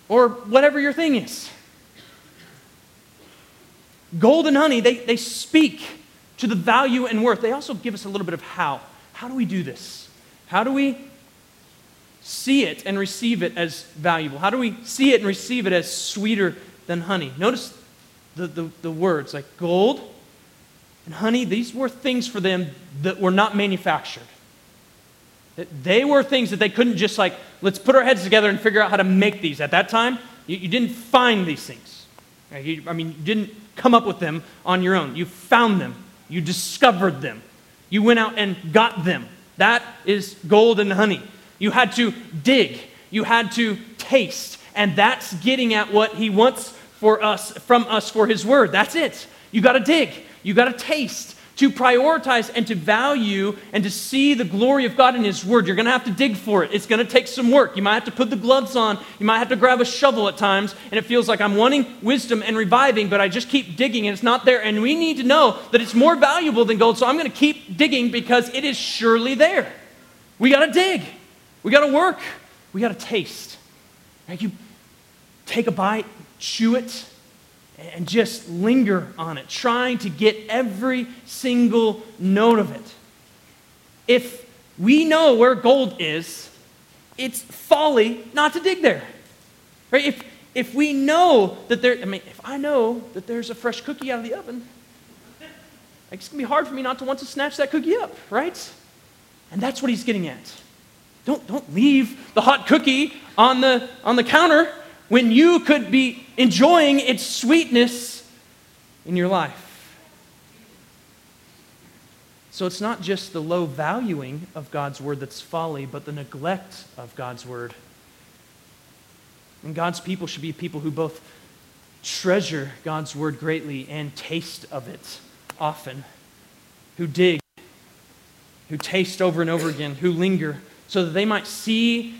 or whatever your thing is. Gold and honey, they, they speak to the value and worth. They also give us a little bit of how. How do we do this? How do we see it and receive it as valuable? How do we see it and receive it as sweeter than honey? Notice the, the, the words like gold and honey, these were things for them that were not manufactured. They were things that they couldn't just like, let's put our heads together and figure out how to make these. At that time, you, you didn't find these things. You, I mean, you didn't come up with them on your own. You found them, you discovered them, you went out and got them. That is gold and honey. You had to dig, you had to taste, and that's getting at what he wants for us from us for his word. That's it. You got to dig. You got to taste to prioritize and to value and to see the glory of God in His Word. You're going to have to dig for it. It's going to take some work. You might have to put the gloves on. You might have to grab a shovel at times. And it feels like I'm wanting wisdom and reviving, but I just keep digging and it's not there. And we need to know that it's more valuable than gold. So I'm going to keep digging because it is surely there. We got to dig. We got to work. We got to taste. Right? You take a bite, chew it, and just linger on it, trying to get every single note of it. If we know where gold is, it's folly not to dig there. Right? If, if we know that there, I mean, if I know that there's a fresh cookie out of the oven, it's going to be hard for me not to want to snatch that cookie up, right? And that's what he's getting at. Don't, don't leave the hot cookie on the, on the counter when you could be enjoying its sweetness in your life. So it's not just the low valuing of God's word that's folly, but the neglect of God's word. And God's people should be people who both treasure God's word greatly and taste of it often, who dig, who taste over and over again, who linger, so that they might see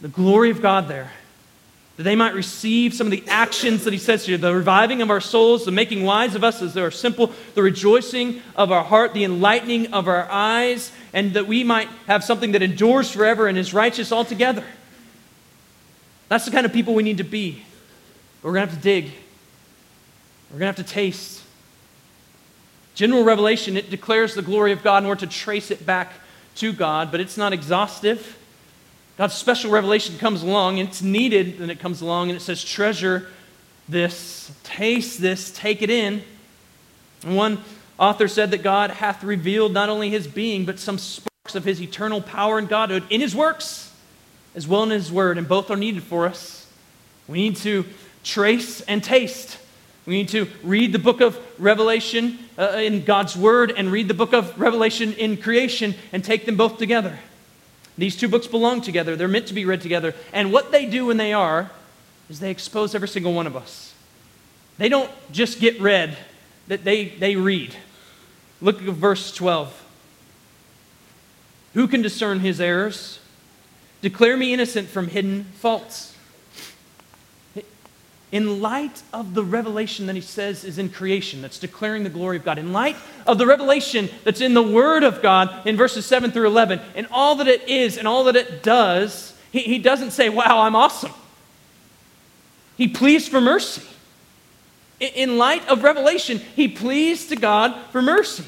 the glory of God there that they might receive some of the actions that he says here the reviving of our souls, the making wise of us as they are simple, the rejoicing of our heart, the enlightening of our eyes, and that we might have something that endures forever and is righteous altogether. That's the kind of people we need to be. We're going to have to dig, we're going to have to taste. General revelation, it declares the glory of God in order to trace it back to God, but it's not exhaustive. God's special revelation comes along and it's needed, and it comes along and it says, Treasure this, taste this, take it in. And one author said that God hath revealed not only his being, but some sparks of his eternal power and godhood in his works as well as in his word, and both are needed for us. We need to trace and taste. We need to read the book of Revelation uh, in God's word and read the book of Revelation in creation and take them both together. These two books belong together, they're meant to be read together. And what they do when they are is they expose every single one of us. They don't just get read, that they, they read. Look at verse 12. Who can discern his errors? Declare me innocent from hidden faults. In light of the revelation that he says is in creation, that's declaring the glory of God, in light of the revelation that's in the Word of God in verses 7 through 11, and all that it is and all that it does, he, he doesn't say, Wow, I'm awesome. He pleads for mercy. In light of revelation, he pleads to God for mercy.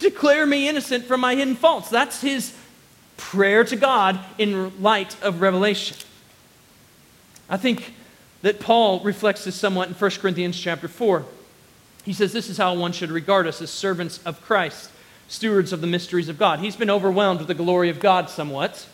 Declare me innocent from my hidden faults. That's his prayer to God in light of revelation. I think that Paul reflects this somewhat in 1 Corinthians chapter 4. He says this is how one should regard us as servants of Christ, stewards of the mysteries of God. He's been overwhelmed with the glory of God somewhat.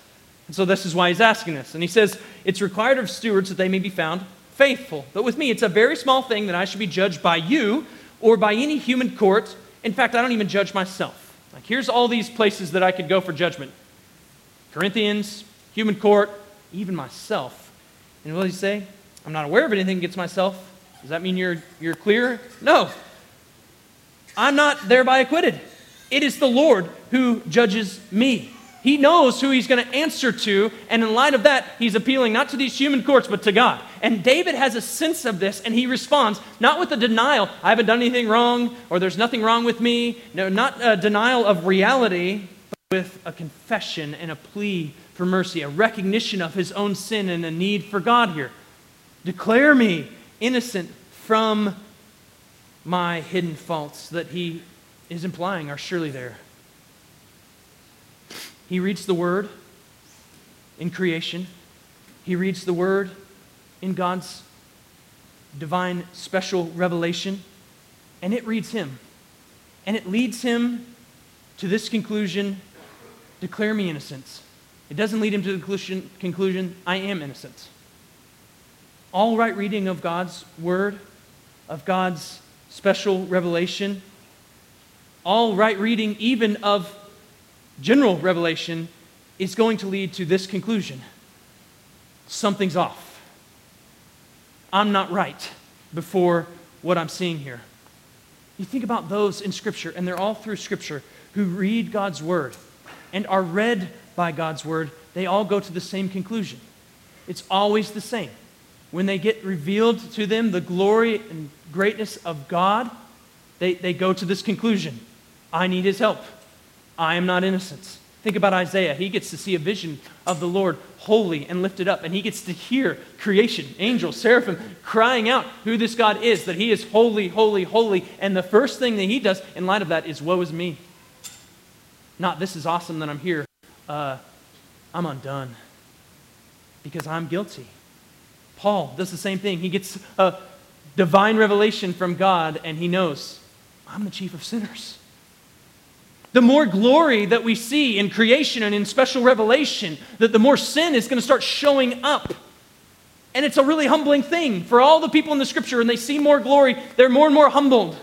And so this is why he's asking this. And he says, It's required of stewards that they may be found faithful. But with me, it's a very small thing that I should be judged by you or by any human court. In fact, I don't even judge myself. Like, here's all these places that I could go for judgment Corinthians, human court, even myself. And what does he say? I'm not aware of anything against myself. Does that mean you're, you're clear? No. I'm not thereby acquitted. It is the Lord who judges me. He knows who he's going to answer to, and in light of that, he's appealing not to these human courts, but to God. And David has a sense of this, and he responds not with a denial, I haven't done anything wrong, or there's nothing wrong with me, no, not a denial of reality, but with a confession and a plea for mercy, a recognition of his own sin and a need for God here. Declare me innocent from my hidden faults that he is implying are surely there. He reads the word in creation, he reads the word in God's divine special revelation, and it reads him. And it leads him to this conclusion declare me innocent. It doesn't lead him to the conclusion, conclusion I am innocent all right reading of God's word, of God's special revelation, all right reading even of general revelation is going to lead to this conclusion something's off. I'm not right before what I'm seeing here. You think about those in Scripture, and they're all through Scripture, who read God's Word and are read by God's Word, they all go to the same conclusion. It's always the same when they get revealed to them the glory and greatness of God, they, they go to this conclusion I need his help. I am not innocent. Think about Isaiah. He gets to see a vision of the Lord holy and lifted up, and he gets to hear creation, angels, seraphim crying out who this God is, that he is holy, holy, holy. And the first thing that he does in light of that is, Woe is me. Not, this is awesome that I'm here. Uh, I'm undone because I'm guilty. Paul does the same thing. He gets a divine revelation from God, and he knows, I'm the chief of sinners. The more glory that we see in creation and in special revelation, that the more sin is going to start showing up. And it's a really humbling thing for all the people in the scripture, and they see more glory, they're more and more humbled.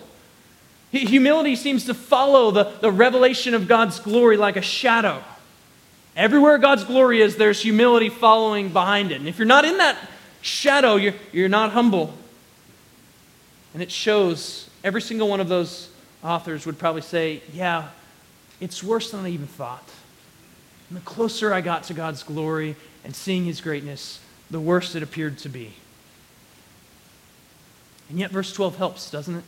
Humility seems to follow the, the revelation of God's glory like a shadow. Everywhere God's glory is, there's humility following behind it. And if you're not in that shadow, you're, you're not humble. And it shows, every single one of those authors would probably say, yeah, it's worse than I even thought. And the closer I got to God's glory and seeing his greatness, the worse it appeared to be. And yet, verse 12 helps, doesn't it?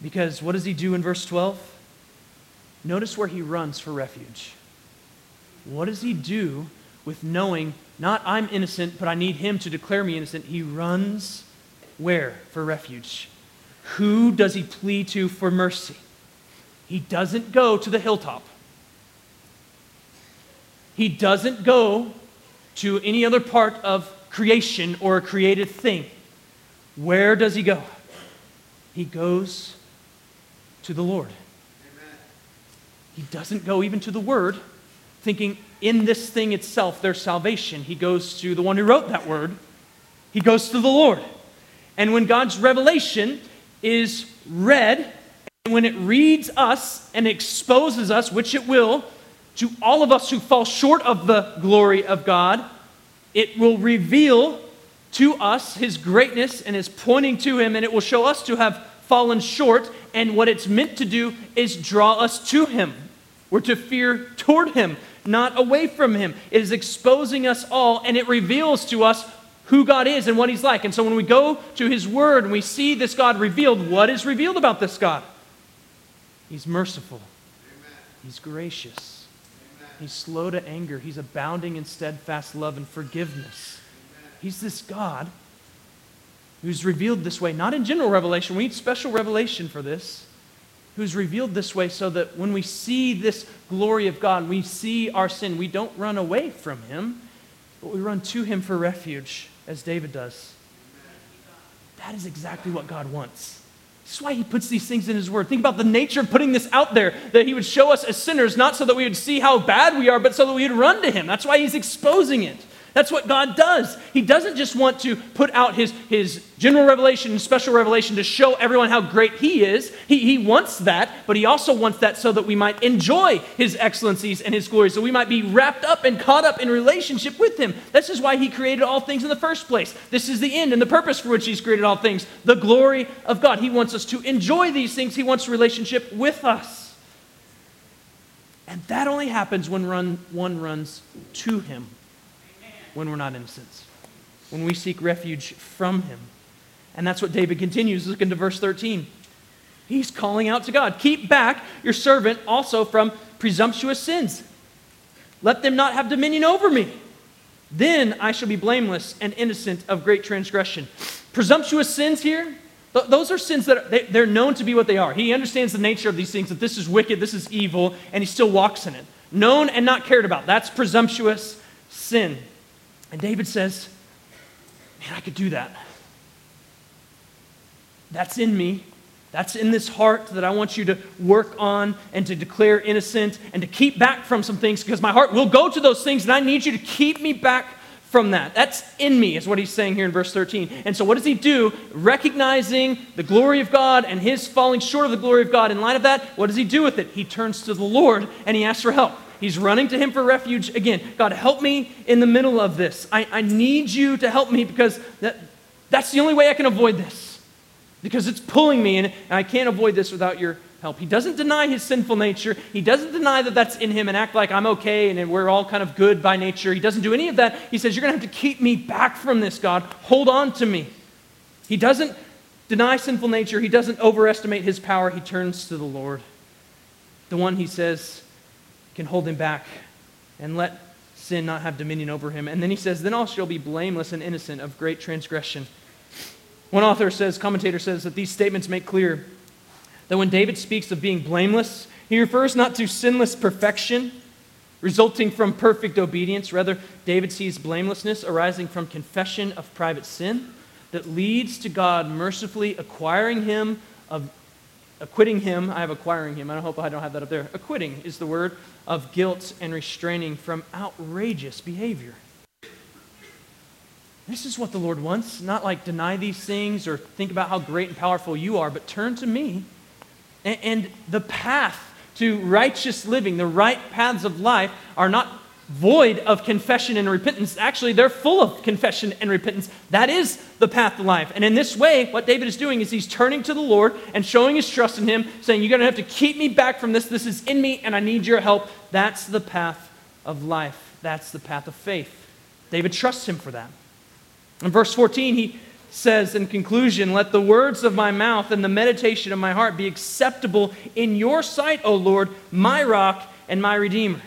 Because what does he do in verse 12? Notice where he runs for refuge. What does he do with knowing not I'm innocent, but I need him to declare me innocent. He runs where for refuge? Who does he plead to for mercy? He doesn't go to the hilltop. He doesn't go to any other part of creation or a created thing. Where does he go? He goes to the Lord. Amen. He doesn't go even to the Word, thinking in this thing itself there's salvation. He goes to the one who wrote that word, he goes to the Lord. And when God's revelation is read, and when it reads us and exposes us, which it will, to all of us who fall short of the glory of God, it will reveal to us his greatness and his pointing to him, and it will show us to have fallen short. And what it's meant to do is draw us to him. We're to fear toward him, not away from him. It is exposing us all, and it reveals to us who God is and what he's like. And so when we go to his word and we see this God revealed, what is revealed about this God? He's merciful, Amen. he's gracious, Amen. he's slow to anger, he's abounding in steadfast love and forgiveness. Amen. He's this God who's revealed this way, not in general revelation, we need special revelation for this who's revealed this way so that when we see this glory of God, we see our sin, we don't run away from him, but we run to him for refuge as David does. That is exactly what God wants. That's why he puts these things in his word. Think about the nature of putting this out there, that he would show us as sinners, not so that we would see how bad we are, but so that we would run to him. That's why he's exposing it. That's what God does. He doesn't just want to put out his, his general revelation and special revelation to show everyone how great he is. He, he wants that, but he also wants that so that we might enjoy his excellencies and his glory, so we might be wrapped up and caught up in relationship with him. This is why he created all things in the first place. This is the end and the purpose for which he's created all things the glory of God. He wants us to enjoy these things, he wants relationship with us. And that only happens when run, one runs to him when we're not innocent, when we seek refuge from Him. And that's what David continues. Look into verse 13. He's calling out to God Keep back your servant also from presumptuous sins. Let them not have dominion over me. Then I shall be blameless and innocent of great transgression. Presumptuous sins here, those are sins that are, they're known to be what they are. He understands the nature of these things, that this is wicked, this is evil, and he still walks in it. Known and not cared about. That's presumptuous sin. And David says, Man, I could do that. That's in me. That's in this heart that I want you to work on and to declare innocent and to keep back from some things because my heart will go to those things and I need you to keep me back from that. That's in me, is what he's saying here in verse 13. And so, what does he do? Recognizing the glory of God and his falling short of the glory of God, in light of that, what does he do with it? He turns to the Lord and he asks for help. He's running to him for refuge again. God, help me in the middle of this. I, I need you to help me because that, that's the only way I can avoid this. Because it's pulling me, and, and I can't avoid this without your help. He doesn't deny his sinful nature. He doesn't deny that that's in him and act like I'm okay and we're all kind of good by nature. He doesn't do any of that. He says, You're going to have to keep me back from this, God. Hold on to me. He doesn't deny sinful nature. He doesn't overestimate his power. He turns to the Lord. The one he says, can hold him back and let sin not have dominion over him. And then he says, Then all shall be blameless and innocent of great transgression. One author says, commentator says, that these statements make clear that when David speaks of being blameless, he refers not to sinless perfection resulting from perfect obedience. Rather, David sees blamelessness arising from confession of private sin that leads to God mercifully acquiring him of acquitting him. I have acquiring him. I hope I don't have that up there. Acquitting is the word of guilt and restraining from outrageous behavior. This is what the Lord wants. Not like deny these things or think about how great and powerful you are, but turn to me. And, and the path to righteous living, the right paths of life, are not void of confession and repentance. Actually, they're full of confession and repentance. That is the path to life. And in this way, what David is doing is he's turning to the Lord and showing his trust in him, saying, You're going to have to keep me back from this. This is in me, and I need your help. That's the path of life. That's the path of faith. David trusts him for that. In verse 14, he says in conclusion, Let the words of my mouth and the meditation of my heart be acceptable in your sight, O Lord, my rock and my redeemer.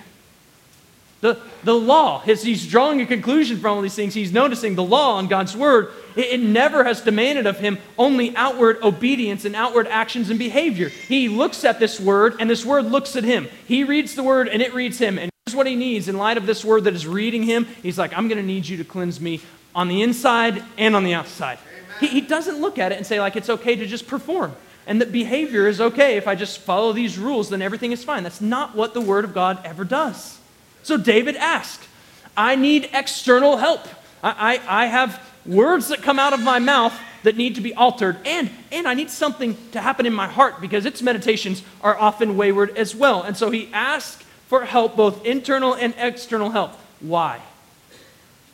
The, the law, as he's drawing a conclusion from all these things, he's noticing the law and God's word, it, it never has demanded of him only outward obedience and outward actions and behavior. He looks at this word, and this word looks at him. He reads the word, and it reads him. And here's what he needs in light of this word that is reading him. He's like, I'm going to need you to cleanse me on the inside and on the outside. He, he doesn't look at it and say, like, it's okay to just perform and that behavior is okay. If I just follow these rules, then everything is fine. That's not what the Word of God ever does. So David asked, I need external help. I, I, I have words that come out of my mouth that need to be altered, and, and I need something to happen in my heart because its meditations are often wayward as well. And so he asked for help, both internal and external help. Why?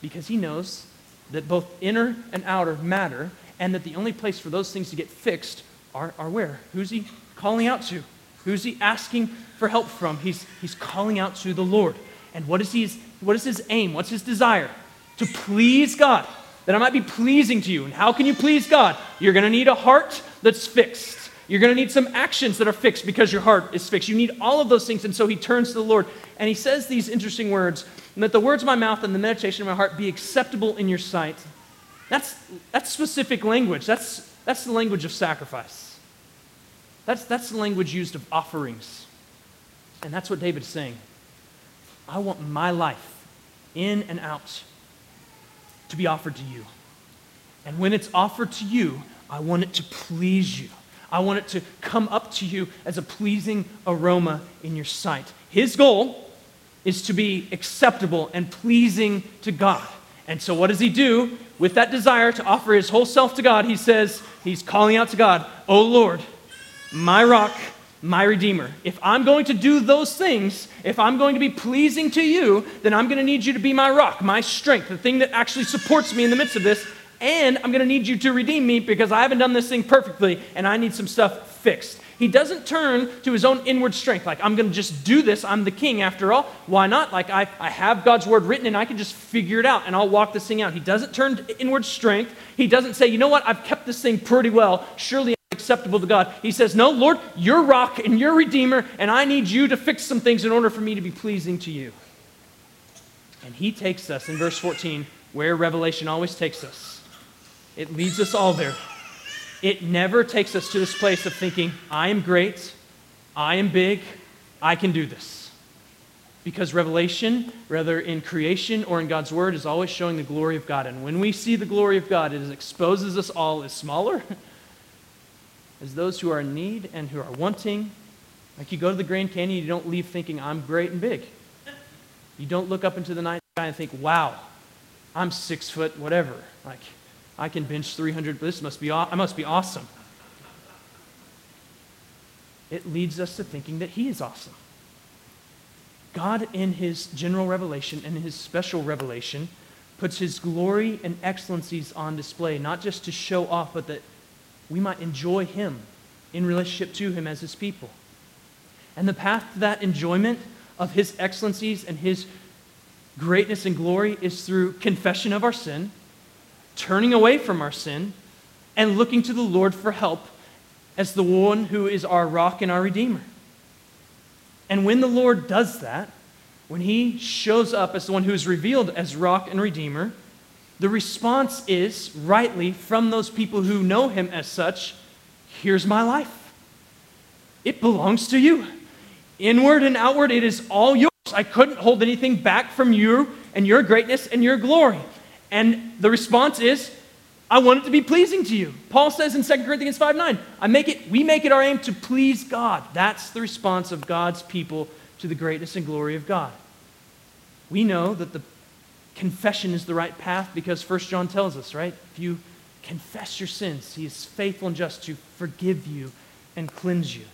Because he knows that both inner and outer matter, and that the only place for those things to get fixed are, are where? Who's he calling out to? Who's he asking for help from? He's, he's calling out to the Lord. And what is, his, what is his aim? What's his desire? To please God, that I might be pleasing to you. And how can you please God? You're going to need a heart that's fixed. You're going to need some actions that are fixed because your heart is fixed. You need all of those things. And so he turns to the Lord and he says these interesting words that the words of my mouth and the meditation of my heart be acceptable in your sight. That's, that's specific language. That's, that's the language of sacrifice. That's, that's the language used of offerings. And that's what David's saying. I want my life, in and out, to be offered to you. And when it's offered to you, I want it to please you. I want it to come up to you as a pleasing aroma in your sight. His goal is to be acceptable and pleasing to God. And so, what does he do with that desire to offer his whole self to God? He says, He's calling out to God, Oh Lord, my rock, my redeemer. If I'm going to do those things, if I'm going to be pleasing to you, then I'm going to need you to be my rock, my strength, the thing that actually supports me in the midst of this. And I'm going to need you to redeem me because I haven't done this thing perfectly and I need some stuff fixed. He doesn't turn to his own inward strength, like, I'm going to just do this. I'm the king after all. Why not? Like, I, I have God's word written and I can just figure it out and I'll walk this thing out. He doesn't turn to inward strength. He doesn't say, you know what? I've kept this thing pretty well. Surely acceptable to God. He says, no, Lord, you're rock and you're redeemer, and I need you to fix some things in order for me to be pleasing to you. And he takes us in verse 14, where Revelation always takes us. It leads us all there it never takes us to this place of thinking, I am great, I am big, I can do this. Because revelation, whether in creation or in God's word, is always showing the glory of God. And when we see the glory of God, it exposes us all as smaller, as those who are in need and who are wanting. Like you go to the Grand Canyon, you don't leave thinking, I'm great and big. You don't look up into the night sky and think, wow, I'm six foot, whatever. Like, I can bench 300, but this must be, I must be awesome. It leads us to thinking that He is awesome. God, in His general revelation and His special revelation, puts His glory and excellencies on display, not just to show off, but that we might enjoy Him in relationship to Him as His people. And the path to that enjoyment of His excellencies and His greatness and glory is through confession of our sin turning away from our sin and looking to the Lord for help as the one who is our rock and our redeemer. And when the Lord does that, when he shows up as the one who is revealed as rock and redeemer, the response is rightly from those people who know him as such here's my life. It belongs to you. Inward and outward, it is all yours. I couldn't hold anything back from you and your greatness and your glory. And the response is, I want it to be pleasing to you. Paul says in 2 Corinthians 5 9, I make it, we make it our aim to please God. That's the response of God's people to the greatness and glory of God. We know that the confession is the right path because 1 John tells us, right? If you confess your sins, he is faithful and just to forgive you and cleanse you.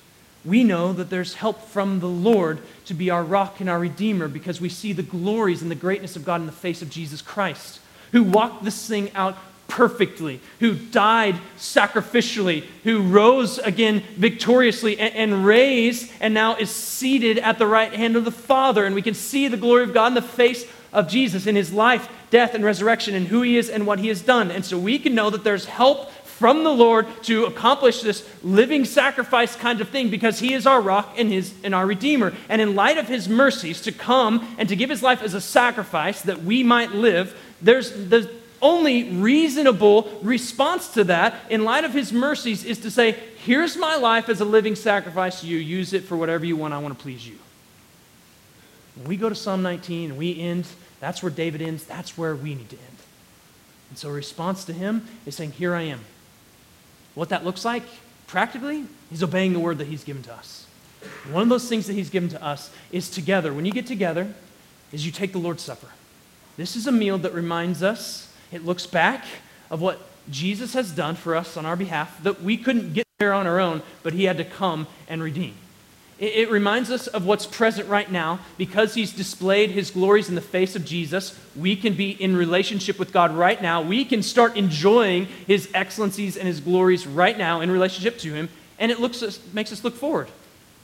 We know that there's help from the Lord to be our rock and our redeemer because we see the glories and the greatness of God in the face of Jesus Christ who walked this thing out perfectly, who died sacrificially, who rose again victoriously and, and, raised and now is seated at the right hand of the Father. And we can see the glory of God in the face of Jesus in his life, death, and resurrection, and who he is and what he has done. And so we can know that there's help from the Lord to accomplish this living sacrifice kind of thing because he is our rock and, his, and our redeemer. And in light of his mercies, to come and to give his life as a sacrifice that we might live there's the only reasonable response to that, in light of his mercies, is to say, Here's my life as a living sacrifice to you. Use it for whatever you want. I want to please you. When we go to Psalm 19 and we end, that's where David ends. That's where we need to end. And so, a response to him is saying, Here I am. What that looks like, practically, he's obeying the word that he's given to us. One of those things that he's given to us is together. When you get together, is you take the Lord's Supper. This is a meal that reminds us, it looks back of what Jesus has done for us on our behalf that we couldn't get there on our own, but he had to come and redeem. It, it reminds us of what's present right now. Because he's displayed his glories in the face of Jesus, we can be in relationship with God right now. We can start enjoying his excellencies and his glories right now in relationship to him, and it looks, makes us look forward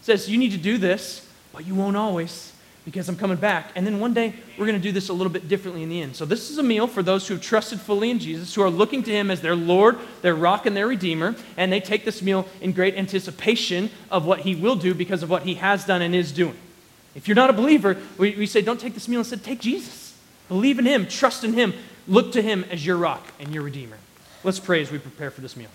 says, You need to do this, but you won't always because I'm coming back. And then one day, we're going to do this a little bit differently in the end. So, this is a meal for those who have trusted fully in Jesus, who are looking to Him as their Lord, their rock, and their Redeemer. And they take this meal in great anticipation of what He will do because of what He has done and is doing. If you're not a believer, we, we say, don't take this meal. Instead, take Jesus. Believe in Him, trust in Him, look to Him as your rock and your Redeemer. Let's pray as we prepare for this meal.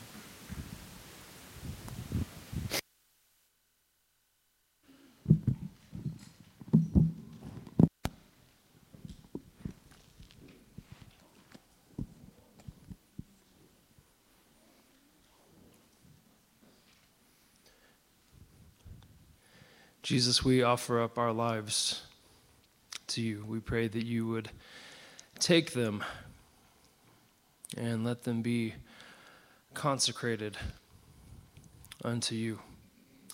Jesus, we offer up our lives to you. We pray that you would take them and let them be consecrated unto you.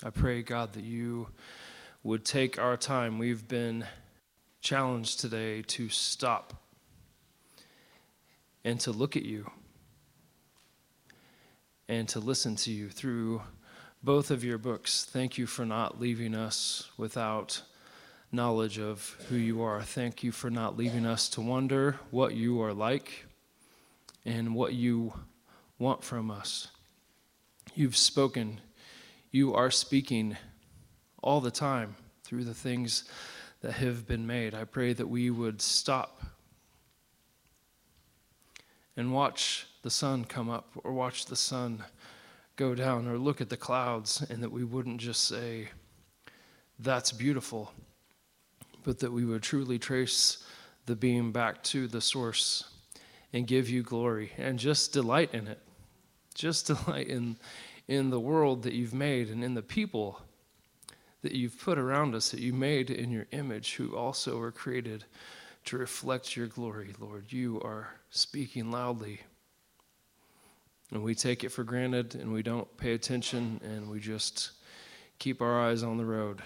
I pray, God, that you would take our time. We've been challenged today to stop and to look at you and to listen to you through both of your books. Thank you for not leaving us without knowledge of who you are. Thank you for not leaving us to wonder what you are like and what you want from us. You've spoken, you are speaking all the time through the things that have been made. I pray that we would stop and watch the sun come up or watch the sun go down or look at the clouds and that we wouldn't just say, that's beautiful, but that we would truly trace the beam back to the source and give you glory and just delight in it. Just delight in, in the world that you've made and in the people that you've put around us that you made in your image, who also were created to reflect your glory, Lord. You are speaking loudly and we take it for granted and we don't pay attention and we just keep our eyes on the road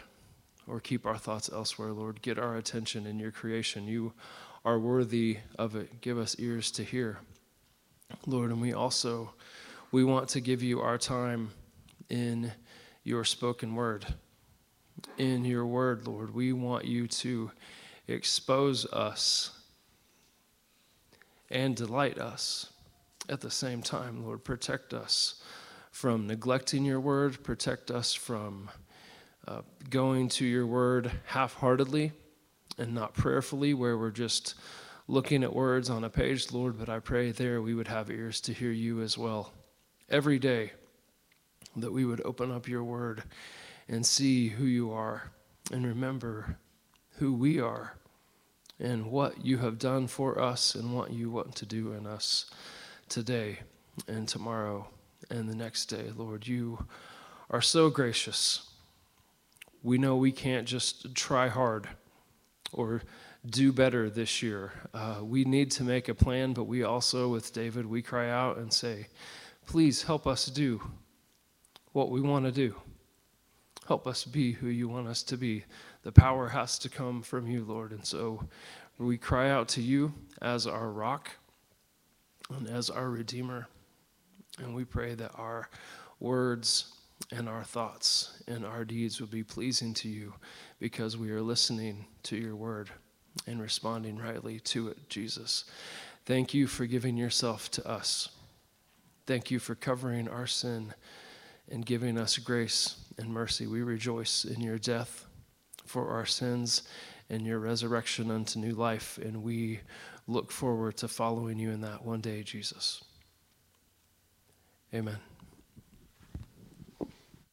or keep our thoughts elsewhere, Lord. Get our attention in your creation. You are worthy of it. Give us ears to hear, Lord. And we also we want to give you our time in your spoken word. In your word, Lord, we want you to expose us and delight us at the same time, Lord, protect us from neglecting your word, protect us from uh, going to your word half heartedly and not prayerfully, where we're just looking at words on a page, Lord. But I pray there we would have ears to hear you as well. Every day, that we would open up your word and see who you are and remember who we are and what you have done for us and what you want to do in us today and tomorrow and the next day. Lord, you are so gracious. We know we can't just try hard or do better this year. Uh, we need to make a plan, but we also, with David, we cry out and say, Please help us do what we want to do. Help us be who you want us to be. The power has to come from you, Lord. And so we cry out to you as our rock and as our Redeemer. And we pray that our words and our thoughts and our deeds would be pleasing to you because we are listening to your word and responding rightly to it, Jesus. Thank you for giving yourself to us. Thank you for covering our sin and giving us grace and mercy. We rejoice in your death for our sins and your resurrection unto new life, and we look forward to following you in that one day, Jesus. Amen.